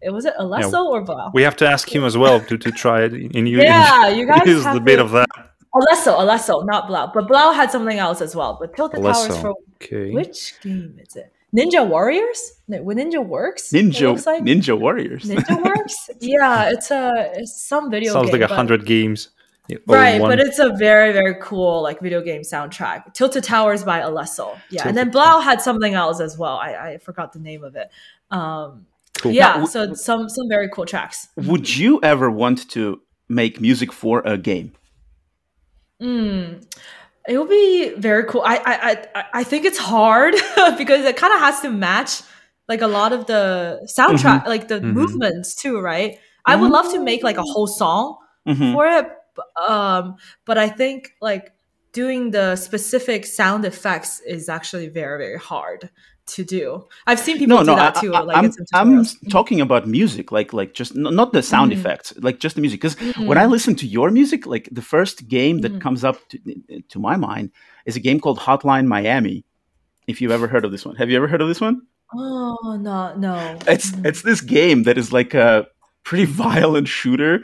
It was it Alesso or Blau? we have to ask him as well to, to try it in you Yeah, you guys use have the bit of that Alesso, Alesso, not Blau. But Blau had something else as well. But Tilted Towers for okay which game is it? Ninja Warriors? No, Ninja Works? Ninja looks like? Ninja Warriors. Ninja Works? Yeah, it's a it's some video sounds game. like a hundred games Yeah, all in Right, one. but it's a very, very cool like video game soundtrack. Tilted Towers by Alesso. Yeah. and then Blau had something else as well. I, I forgot the name of it. Um Cool. yeah, Now, so some some very cool tracks. Would you ever want to make music for a game? Mm, it would be very cool. I I I, I think it's hard because it kind of has to match like a lot of the soundtrack, like the Mhm. movements too, right? I would love to make like a whole song Mhm. for it, um, but I think like doing the specific sound effects is actually very very hard to do. I've seen people No, do no, that I, too. I, like I'm, I'm talking about music, like like just not the sound Mhm. effects, like just the music. Because Mhm. when I listen to your music, like the first game that Mhm. comes up to, to my mind is a game called Hotline Miami. If you've ever heard of this one, have you ever heard of this one? Oh no no. It's it's this game that is like a pretty violent shooter.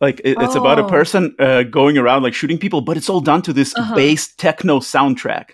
Like it, it's about a Oh. person uh, going around like shooting people, but it's all done to this Uh-huh. bass techno soundtrack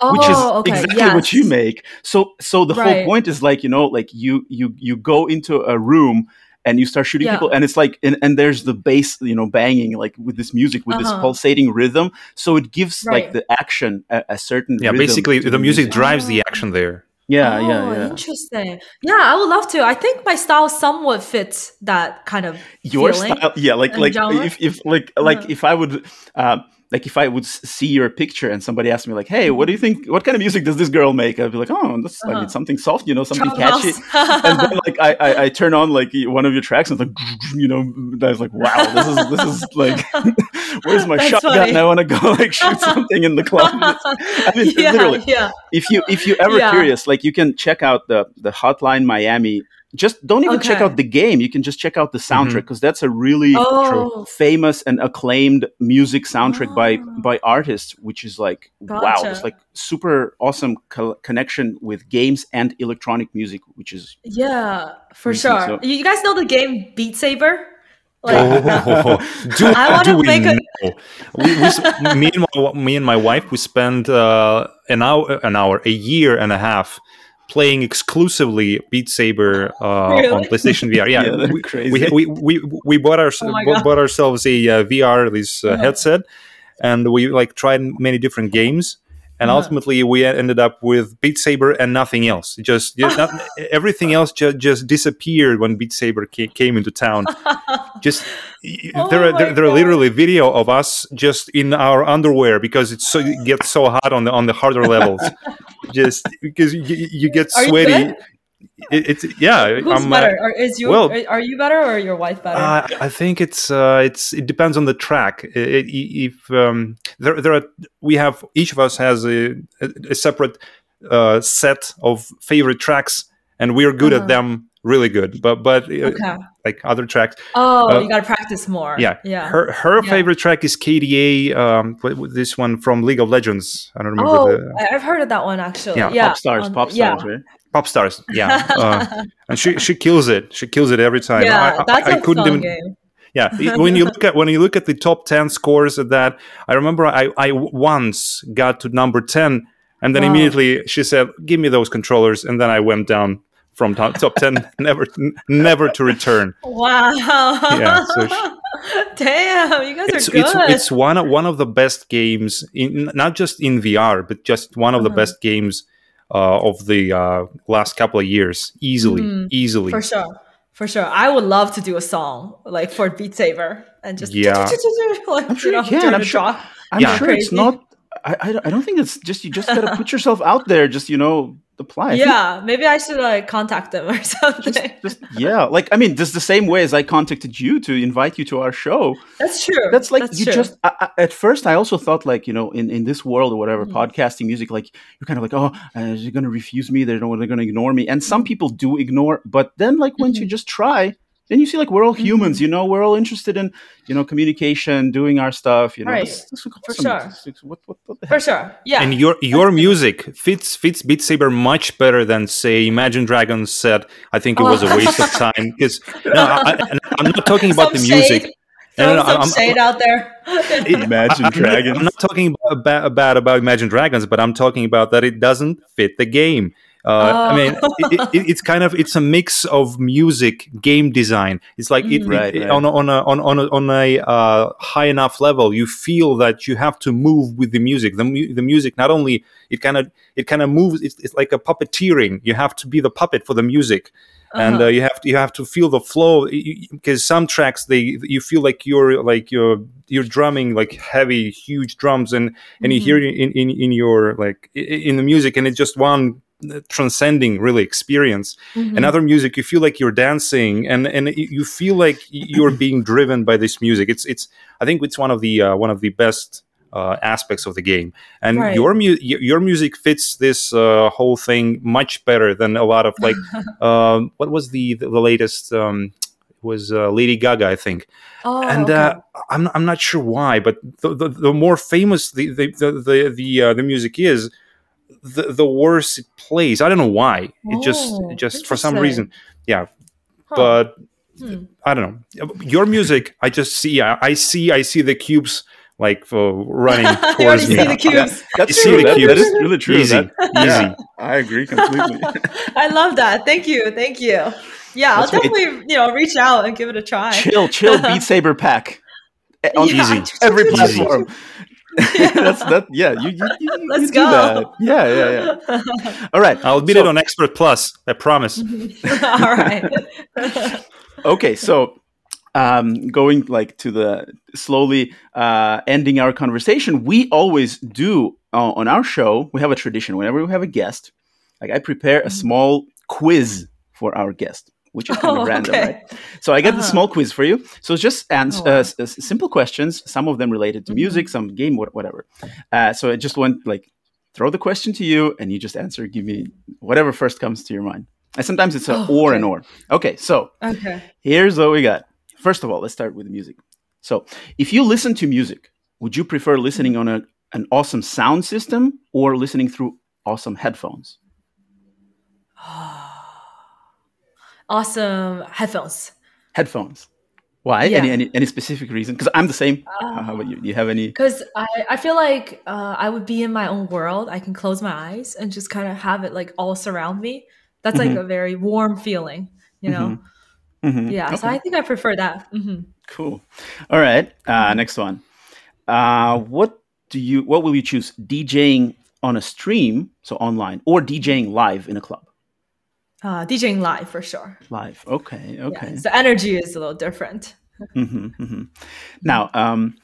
oh, which is okay. exactly what you make. So so the whole point is like you know like you you you go into a room and you start shooting Yeah. people and it's like and, and there's the bass you know banging like with this music with this Uh-huh. pulsating rhythm so it gives like the action a, a certain yeah rhythm basically to the music drives the Oh. action there yeah oh, yeah yeah interesting. Yeah, I would love to. I think my style somewhat fits that kind of your feeling. style yeah like like genre? if, if like like Uh-huh. if i would uh like if I would see your picture and somebody asked me like, "Hey, what do you think? What kind of music does this girl make?" I'd be like, "Oh, that's I Uh-huh. mean something soft, you know, something catchy." and then like I, I I turn on like one of your tracks and it's like you know I was like wow this is this is like where's my That's shotgun funny. I want to go like shoot something in the club I mean yeah, literally yeah. if you if you ever Yeah. curious like you can check out the the Hotline Miami just don't even check out the game you can just check out the soundtrack because that's a really Oh, famous and acclaimed music soundtrack by Oh. by artists which is like wow it's like super awesome co- connection with games and electronic music which is yeah, for Recent, sure. so- You guys know the game Beat Saber? Like, Oh, do, I wanna do we make a- know? We, we, me, and my, me and my wife, we spent uh, an hour, an hour, a year and a half playing exclusively Beat Saber uh, on PlayStation VR. Yeah, Yeah, we, crazy. we, we, we, we bought, our, Oh bought, bought ourselves a uh, VR this uh, Uh-huh. headset, and we like tried many different games. And Uh-huh. ultimately we ended up with Beat Saber and nothing else. Just, just not, everything else just just disappeared when Beat Saber ca- came into town. just Oh there are there, there are literally video of us just in our underwear because it's so it gets so hot on the on the harder levels. just because you, you get Are sweaty. It, it's yeah. Who's I'm, uh, better? Or is you? well- are you better or your wife better? uh, I think it's uh, it's it depends on the track. I- I- if um, there there are we have each of us has a, a, a separate uh, set of favorite tracks, and we are good Uh-huh. at them, really good. But but uh, okay. Like other tracks, Oh, uh, you gotta practice more. yeah, Yeah. Her her Yeah. favorite track is KDA. Um, what- what- this one from League of Legends. I don't remember Oh, the I- I've heard of that one actually. Yeah, Yeah, pop stars, um, pop yeah. stars, right? Pop Stars. Yeah, uh, and she she kills it. She kills it every time. Yeah, I, I- that's I a couldn't fun even. game. Yeah, when you look at when you look at the top ten scores at that, I remember I, I once got to number ten, and then Wow. immediately she said, "Give me those controllers," and then I went down from top, top ten, never n- never to return. Wow. Yeah, so sh- Damn, you guys It's are good. it's it's one of one of the best games in not just in VR, but just one of the Uh-huh. best games uh, of the uh, last couple of years, easily, Mhm. easily. for sure. For sure. I would love to do a song like for Beat Saber and just Yeah. like, I'm sure you know, can, I'm sure- I'm Yeah. sure it's not. I, I, don't- I don't think it's just you just gotta put yourself out there. Just you know, apply. Yeah, maybe I should like contact them or something. Just yeah, like I mean, just the same way as I contacted you to invite you to our show. That's true. That's like That's you true. just. I, I, at first, I also thought like you know, in, in this world or whatever, Mhm. podcasting music, like you're kind of like, oh, uh, they're gonna refuse me. They're they're gonna ignore me. And Mm-hmm. some people do ignore, but then like once you just try. Then you see, like we're all humans, Mhm. you know. We're all interested in, you know, communication, doing our stuff. You know, Right. This- this is For awesome. sure. This is- What, what, what the for heck? sure. Yeah. And your your music fits fits Beat Saber much better than say Imagine Dragons said. I think it was a waste of time because no, I, I, I'm not talking about Some the music. shade. No, no, no, some I'm- shade out there. Imagine I- I'm not- Dragons. I'm not talking about, about about Imagine Dragons, but I'm talking about that it doesn't fit the game. Uh, I mean, Oh. it, it, it's kind of it's a mix of music, game design. It's like it, Mm. Right, it- right. on a, on a, on on a, on a uh, high enough level, you feel that you have to move with the music. The, mu- the music not only it kind of it kind of moves. It's, it's like a puppeteering. You have to be the puppet for the music and Uh-huh. uh, you have to you have to feel the flow because some tracks they you feel like you're like you're you're drumming like heavy huge drums and and you hear it in, in in your like in the music and it's just one transcending really experience Mhm. and other music you feel like you're dancing and and you feel like you're being driven by this music it's it's i think it's one of the uh, one of the best uh, aspects of the game and Right. your mu- your music fits this uh, whole thing much better than a lot of like um, what was the the, the latest um, was uh, Lady Gaga I think Oh, and okay. uh, I'm I'm not sure why, but the the, the more famous the the the the the, uh, the music is, the the worse it plays. I don't know why. It just Oh, it just for some reason, yeah. Huh. But Hmm. I don't know. Your music, I just see. I, I see. I see the cubes like uh, running you already towards me. see the cubes. That's You see true. the That, that cubes. is really true. Easy, That- easy. yeah, I agree completely. I love that. Thank you. Thank you. Yeah, I'll That's what- you know reach out and give it a try. chill, chill, Beat Saber pack. On Yeah. Easy. every Easy. platform. That's that. Yeah, you. you, you you Let's do go. that. Yeah, yeah, yeah. All right. I'll beat so- it on Expert Plus. I promise. All right. okay so um, going like to the slowly uh, ending our conversation we always do uh, on our show we have a tradition whenever we have a guest like i prepare a small quiz for our guest which is kind Mm-hmm. Oh, of random okay. right so i got the Uh-huh. small quiz for you so it's just ans- Oh, wow. uh, s- s- simple questions some of them related to Mhm. music some game wha- whatever uh, so i just want like throw the question to you and you just answer give me whatever first comes to your mind and sometimes it's a Oh, or okay. and or okay so okay. Here's what we got. First of all, let's start with the music. So, if you listen to music, would you prefer listening on a, an awesome sound system or listening through awesome headphones? Awesome headphones. Headphones. Why? Yeah. Any, any any specific reason? Because I'm the same. Uh, How about you? Do you have any? Because I, I feel like uh, I would be in my own world. I can close my eyes and just kind of have it like all surround me. That's like Mhm. a very warm feeling, you know? Mhm. Yeah. So I think I prefer that. hmm Cool. All right. Uh, next one. Uh, what do you? What will you choose? DJing on a stream, so online, or DJing live in a club? Uh, DJing live for sure. Live. Okay. Okay. Yeah, the energy is a little different. hmm hmm Now, um,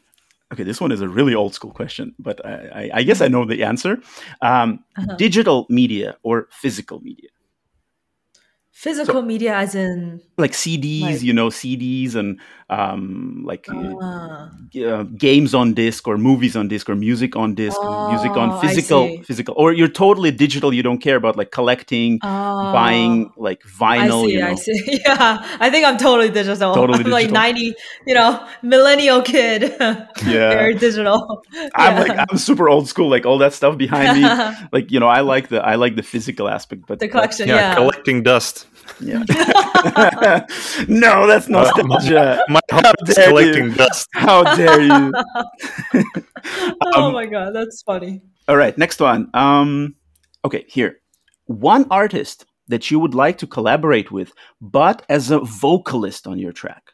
okay, this one is a really old school question, but I, I, I guess I know the answer. Um, Uh-huh. Digital media or physical media? Physical media, as in Like CDs, Like- you know, CDs and um, like uh, uh, uh, games on disc or movies on disc or music on disc, music Oh, on physical, physical, or you're totally digital. You don't care about like collecting, oh, buying like I vinyl. see, you know. I see. Yeah, I think I'm totally digital. Totally I'm like 90, you know, millennial kid. Yeah. Very digital. I'm Yeah. like I'm super old school, like all that stuff behind me. like you know, I like the I like the physical aspect, but the collection, Yeah, yeah. collecting dust. Yeah. no, that's nostalgia. My heart is dare you. dust. How dare you? oh Um, my god, that's funny. All right, next one. Um, okay, here. One artist that you would like to collaborate with, but as a vocalist on your track.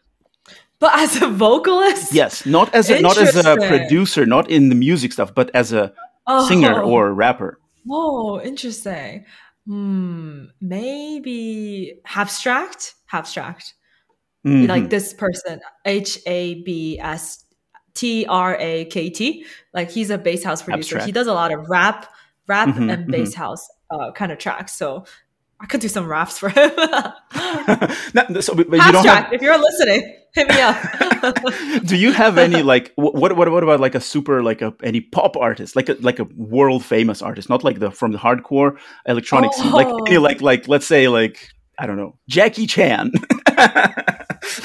But as a vocalist, Yes, not as a, not as a producer, not in the music stuff, but as a oh. singer or rapper. Oh, interesting. Hmm, maybe Habstrakt, Habstrakt. Mhm. Like this person, H A B S T R A K T. Like he's a bass house producer. Habstrakt. He does a lot of rap, rap Mhm, and bass house uh, kind of tracks. So I could do some raps for him. No, so, but but you don't have. If you're listening, hit me up. Do you have any like what what what about like a super like a any pop artist like a like a world famous artist, not like the from the hardcore electronic scene, like Oh. any like like let's say like I don't know Jackie Chan.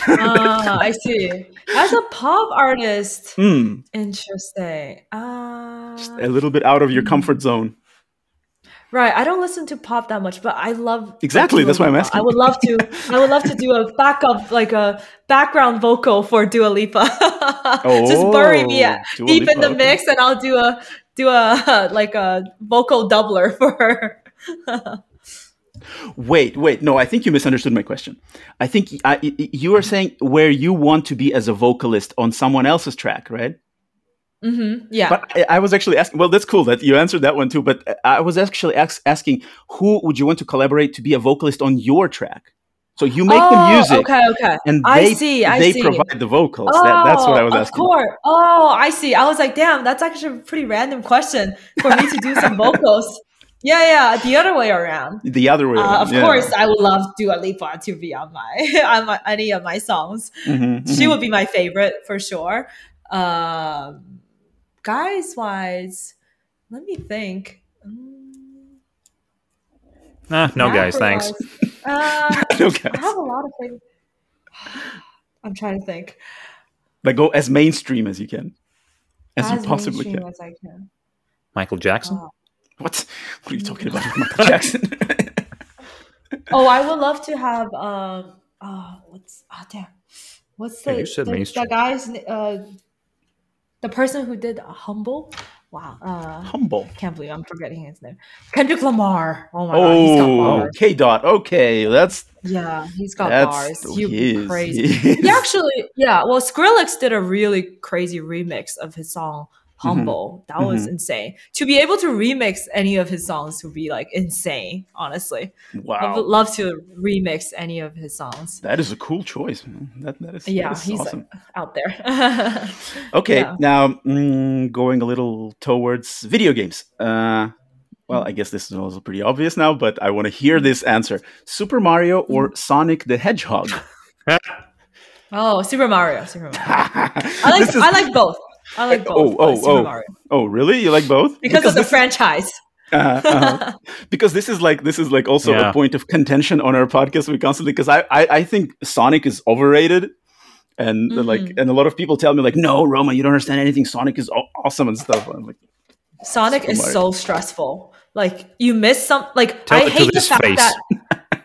Ah, I see. As a pop artist, Hmm, interesting. Uh, a little bit out of your comfort zone. Right. I don't listen to pop that much, but I love Exactly, that's why I'm asking. I would love to. I would love to do a backup, like a background vocal for Dua Lipa. Just bury me Oh, Dua deep in Lipa, the okay. mix, and I'll do a do a like a vocal doubler for her. Wait, wait, no, I think you misunderstood my question. I think I, you are saying where you want to be as a vocalist on someone else's track, right? Hmm Yeah. But I, I was actually asking. Well, that's cool that you answered that one too. But I was actually ask, asking who would you want to collaborate to be a vocalist on your track? So you make the Oh, music, Okay. Okay. and I they see, I they see. provide the vocals. That, that's what I was Oh, asking. Of course. Oh, I see. I was like, damn, that's actually a pretty random question for me to do some vocals. Yeah, yeah, the other way around. The other way. Uh, of yeah. course, I would love Dua Lipa to be on my on my, any of my songs. Mhm, She mhm. would be my favorite for sure. Um, guys wise, let me think. Mm, Ah, no, guys, thanks. Uh, No, I have a lot of things. I'm trying to think. Like go as mainstream as you can, as, you possibly can. as I can. Michael Jackson. Oh. What? What are you talking about, Michael Jackson? Oh, I would love to have. Um, uh, what's ah damn, what's the Yeah, you said the, mainstream. the guy's na- uh, the person who did humble? Wow, uh, Humble. can't believe I'm forgetting his name. Kendrick Lamar. Oh my god, he's got Oh, bars. K dot. Okay, that's Yeah, he's got bars. he You is, crazy. he. He actually, yeah. Well, Skrillex did a really crazy remix of his song Mm-hmm. "Humble." That was insane. To be able to remix any of his songs would be like insane. Honestly, I'd love to remix any of his songs. That is a cool choice. man. That that is, Yeah, is he's awesome. like, out there. Okay, Yeah. now mm, going a little towards video games. Uh, well, I guess this is also pretty obvious now, but I want to hear this answer: Super Mario or Mm. Sonic the Hedgehog? oh, Super Mario. Super Mario. I like. Is- I like both. I like both. Oh, oh, oh. Mario. Oh, really? You like both? Because, of the franchise. uh, uh, because this is like this is like also Yeah. a point of contention on our podcast. We constantly because I, I I think Sonic is overrated, and uh, like Mm-hmm. and a lot of people tell me like, no, Roma, you don't understand anything. Sonic is awesome and stuff. I'm like, Sonic Super is so stressful. Like you miss some. Like Tell I hate the fact face. that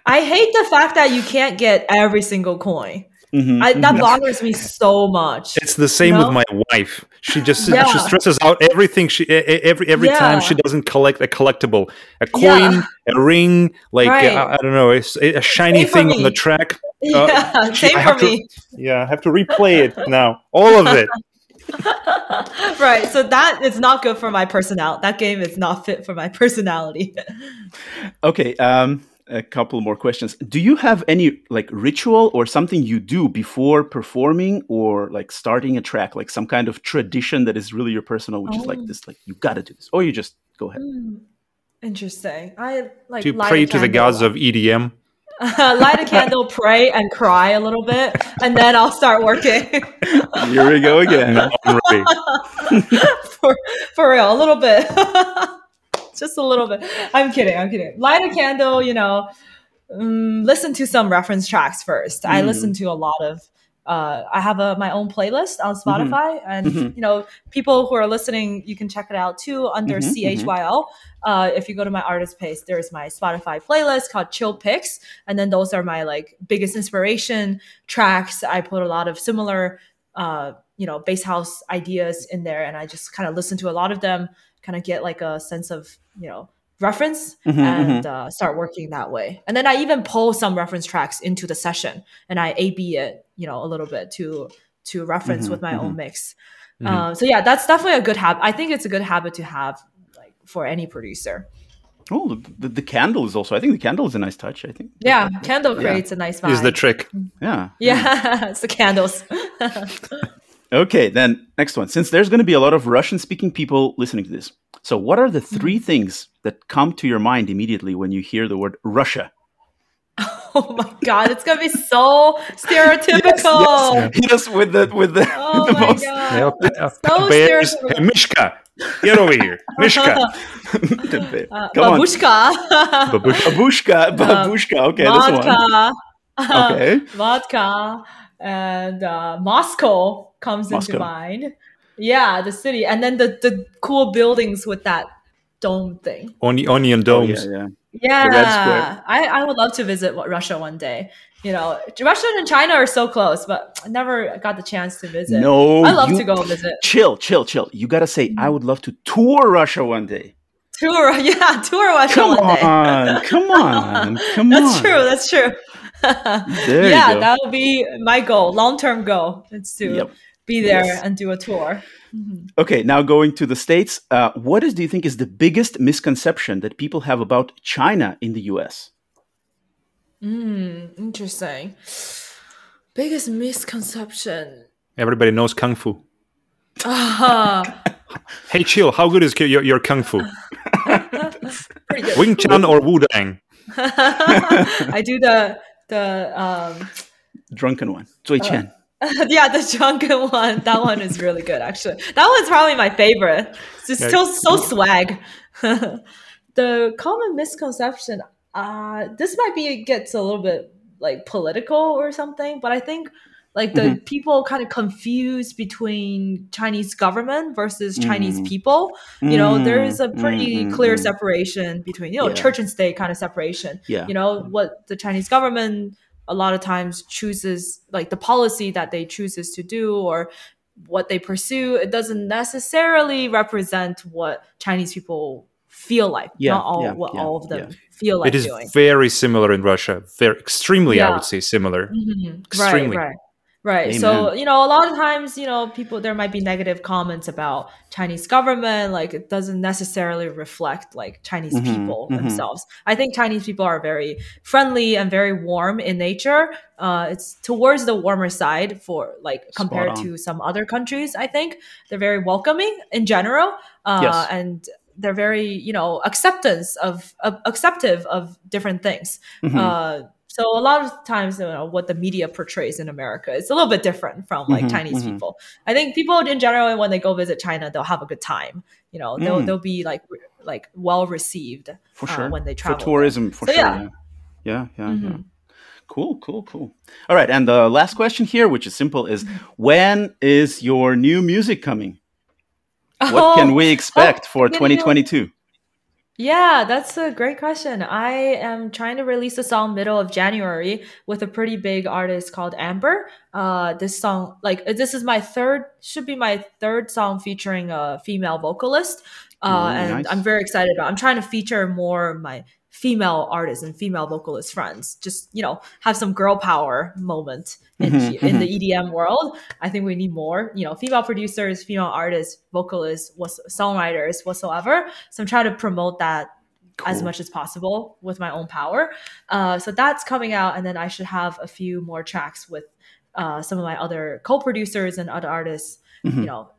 I hate the fact that you can't get every single coin. Mhm, I, that mhm. bothers me so much. It's the same No? with my wife. She just Yeah. she stresses out everything. She every every time she doesn't collect a collectible, a coin, Yeah. a ring, like Right. uh, I don't know, a shiny Same for thing on the track. yeah, she- same I for have to- me. Yeah, I have to replay it now. All of it. right. So that is not good for my personality. That game is not fit for my personality. Okay, um, a couple more questions. Do you have any like ritual or something you do before performing or like starting a track, like some kind of tradition that is really your personal, which is like Oh. this, like you gotta do this, or you just go ahead. Hmm. Interesting. I like to pray to the gods of EDM. light a candle, pray, and cry a little bit, and then I'll start working. Here we go again. For, for real, a little bit. Just a little bit. I'm kidding. I'm kidding. Light a candle, you know, um, listen to some reference tracks first. I Mhm. listen to a lot of. Uh, I have a, my own playlist on Spotify, and Mhm. you know, people who are listening, you can check it out too under Mhm, CHYL. Uh, if you go to my artist page, there's my Spotify playlist called Chill Picks, and then those are my like biggest inspiration tracks. I put a lot of similar, uh, you know, bass house ideas in there, and I just kind of listen to a lot of them, kind of get like a sense of you know reference Mhm, and uh, start working that way. And then I even pull some reference tracks into the session, and I A B it, you know, a little bit to to reference Mhm, with my own mix. Mhm. Um, so yeah, that's definitely a good habit. I think it's a good habit to have, like for any producer. Oh, the, the, the candle is also. I think the candle is a nice touch. I think. Yeah, candle Yeah. creates a nice vibe. Is the trick. Yeah. yeah, it's the candles. Okay, then next one. Since there's going to be a lot of Russian-speaking people listening to this, so what are the 3 things that come to your mind immediately when you hear the word Russia? oh my god, it's gonna be so stereotypical. Yes, hit us with the with the, Oh the my most. god. Yeah, so stereotypical. Hey, Mishka, get over here. Mishka. Uh, Come on, babushka. Babushka. babushka, babushka. Okay, this one. vodka. Okay. vodka and uh, Moscow comes Moscow. into mind. Yeah, the city, and then the the cool buildings with that dome thing. Oni- onion Oh, domes. yeah, yeah. Yeah, Red Square. I, I would love to visit Russia one day. You know, Russia and China are so close, but I never got the chance to visit. No, I love you- to go visit. Chill, chill, chill. You gotta say, I would love to tour Russia one day. Tour, yeah, tour Russia Come one day. on, come on, come That's on. That's true. That's true. There you yeah, go. that would be my goal, long term goal. It's to Yep. Be there Yes. and do a tour. Okay, now going to the states. Uh, what is do you think is the biggest misconception that people have about China in the U.S.? Mm, interesting. Biggest misconception. Everybody knows kung fu. Ah, Hey, chill. How good is your, your kung fu? Wing Chun or Wu Dang? I do the the um Drunken one, Zui Chen. yeah the drunken one. That one is really good actually. That one's probably my favorite. It's still so swag. the common misconception. Uh, this might be it gets a little bit like political or something, but I think like the Mm-hmm. people kind of confused between Chinese government versus Chinese Mm. people. You know, there is a Mm, pretty mm, clear mm. separation between you know Yeah. church and state kind of separation Yeah. you know what the chinese government a lot of times chooses like the policy that they chooses to do or what they pursue it doesn't necessarily represent what chinese people feel like Yeah, not all yeah, what yeah, all of them feel like it is doing very similar in Russia. Very extremely, I would say, similar. Mhm. Extremely. Right, right. Right. So, you know, a lot of times, you know, people there might be negative comments about Chinese government, like it doesn't necessarily reflect like Chinese Mhm, people mhm. themselves. I think Chinese people are very friendly and very warm in nature. Uh, it's towards the warmer side for like compared to some other countries, I think. They're very welcoming in general. Uh, Yes. and they're very, you know, acceptance of, of acceptive of different things. Mhm. Uh, so a lot of times, you know, what the media portrays in America is a little bit different from like Mhm, Chinese mhm. people. I think people in general, when they go visit China, they'll have a good time. You know, they'll Mm. they'll be like like well received for uh, sure. when they for travel. there. tourism, for So, sure. yeah. Yeah, yeah, yeah. yeah. Cool, cool, cool. All right, and the last question here, which is simple, is Mm-hmm. when is your new music coming? What Oh, can we expect for 2022? Yeah, that's a great question. I am trying to release a song middle of January with a pretty big artist called Amber. Uh, this song, like uh, this is my third, should be my third song featuring a female vocalist. Uh, and nice. I'm very excited about. I'm trying to feature more my female artists and female vocalist friends. Just you know, have some girl power moment in, Mhm, in the EDM world. I think we need more, you know, female producers, female artists, vocalists, what's, songwriters, whatsoever. So I'm trying to promote that as much as possible with my own power. Uh, so that's coming out, and then I should have a few more tracks with uh, some of my other co-producers and other artists. Mhm. You know,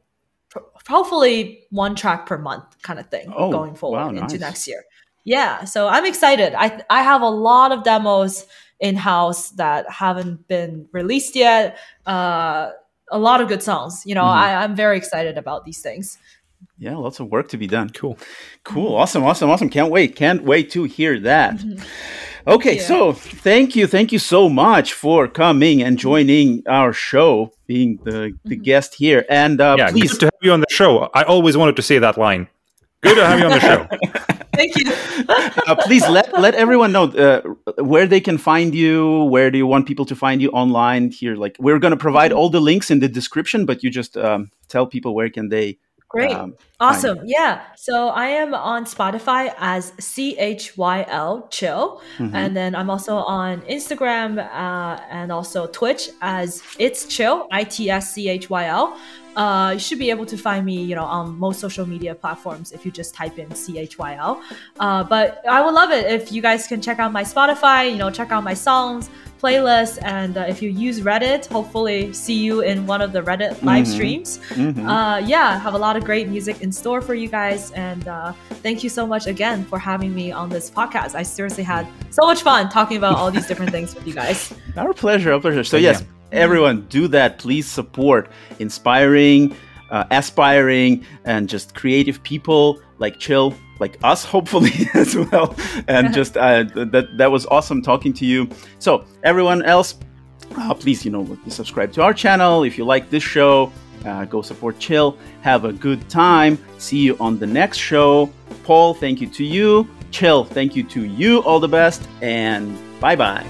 hopefully one track per month kind of thing Oh, going forward wow, into nice. next year. Yeah, so I'm excited. I I have a lot of demos in house that haven't been released yet. Uh, a lot of good songs. You know, Mhm. I, I'm very excited about these things. Yeah, lots of work to be done. Cool. Cool. Awesome. Awesome. Awesome. Can't wait. Can't wait to hear that. Okay, Yeah. so thank you, thank you so much for coming and joining our show, being the, the guest here. And uh, yeah, please, good to have you on the show. I always wanted to say that line. Good to have you on the show. Thank you. uh, please let let everyone know uh, where they can find you. Where do you want people to find you online? Here, like we're going to provide all the links in the description, but you just um, tell people where can they. Great. Um, Awesome. Yeah. So I am on Spotify as C H Y L Chill. Mhm. And then I'm also on Instagram uh, and also Twitch as It's Chill, I T S C H Y L. Uh, you should be able to find me, you know, on most social media platforms if you just type in C H Y L. Uh, but I would love it if you guys can check out my Spotify, you know, check out my songs, playlist, and uh, if you use Reddit, hopefully see you in one of the Reddit live Mhm. streams mhm. uh, yeah, have a lot of great music in store for you guys. And uh, thank you so much again for having me on this podcast. I seriously had so much fun talking about all these different things with you guys. Our pleasure, our pleasure. So Yeah. yes, everyone, do that. Please support inspiring, uh, aspiring, and just creative people like Chill, like us, hopefully as well. And just uh, that that was awesome talking to you. So everyone else, uh, please, you know, subscribe to our channel if you like this show. Uh, go support Chill. Have a good time. See you on the next show. Paul, thank you to you. Chill, thank you to you. All the best, and bye bye.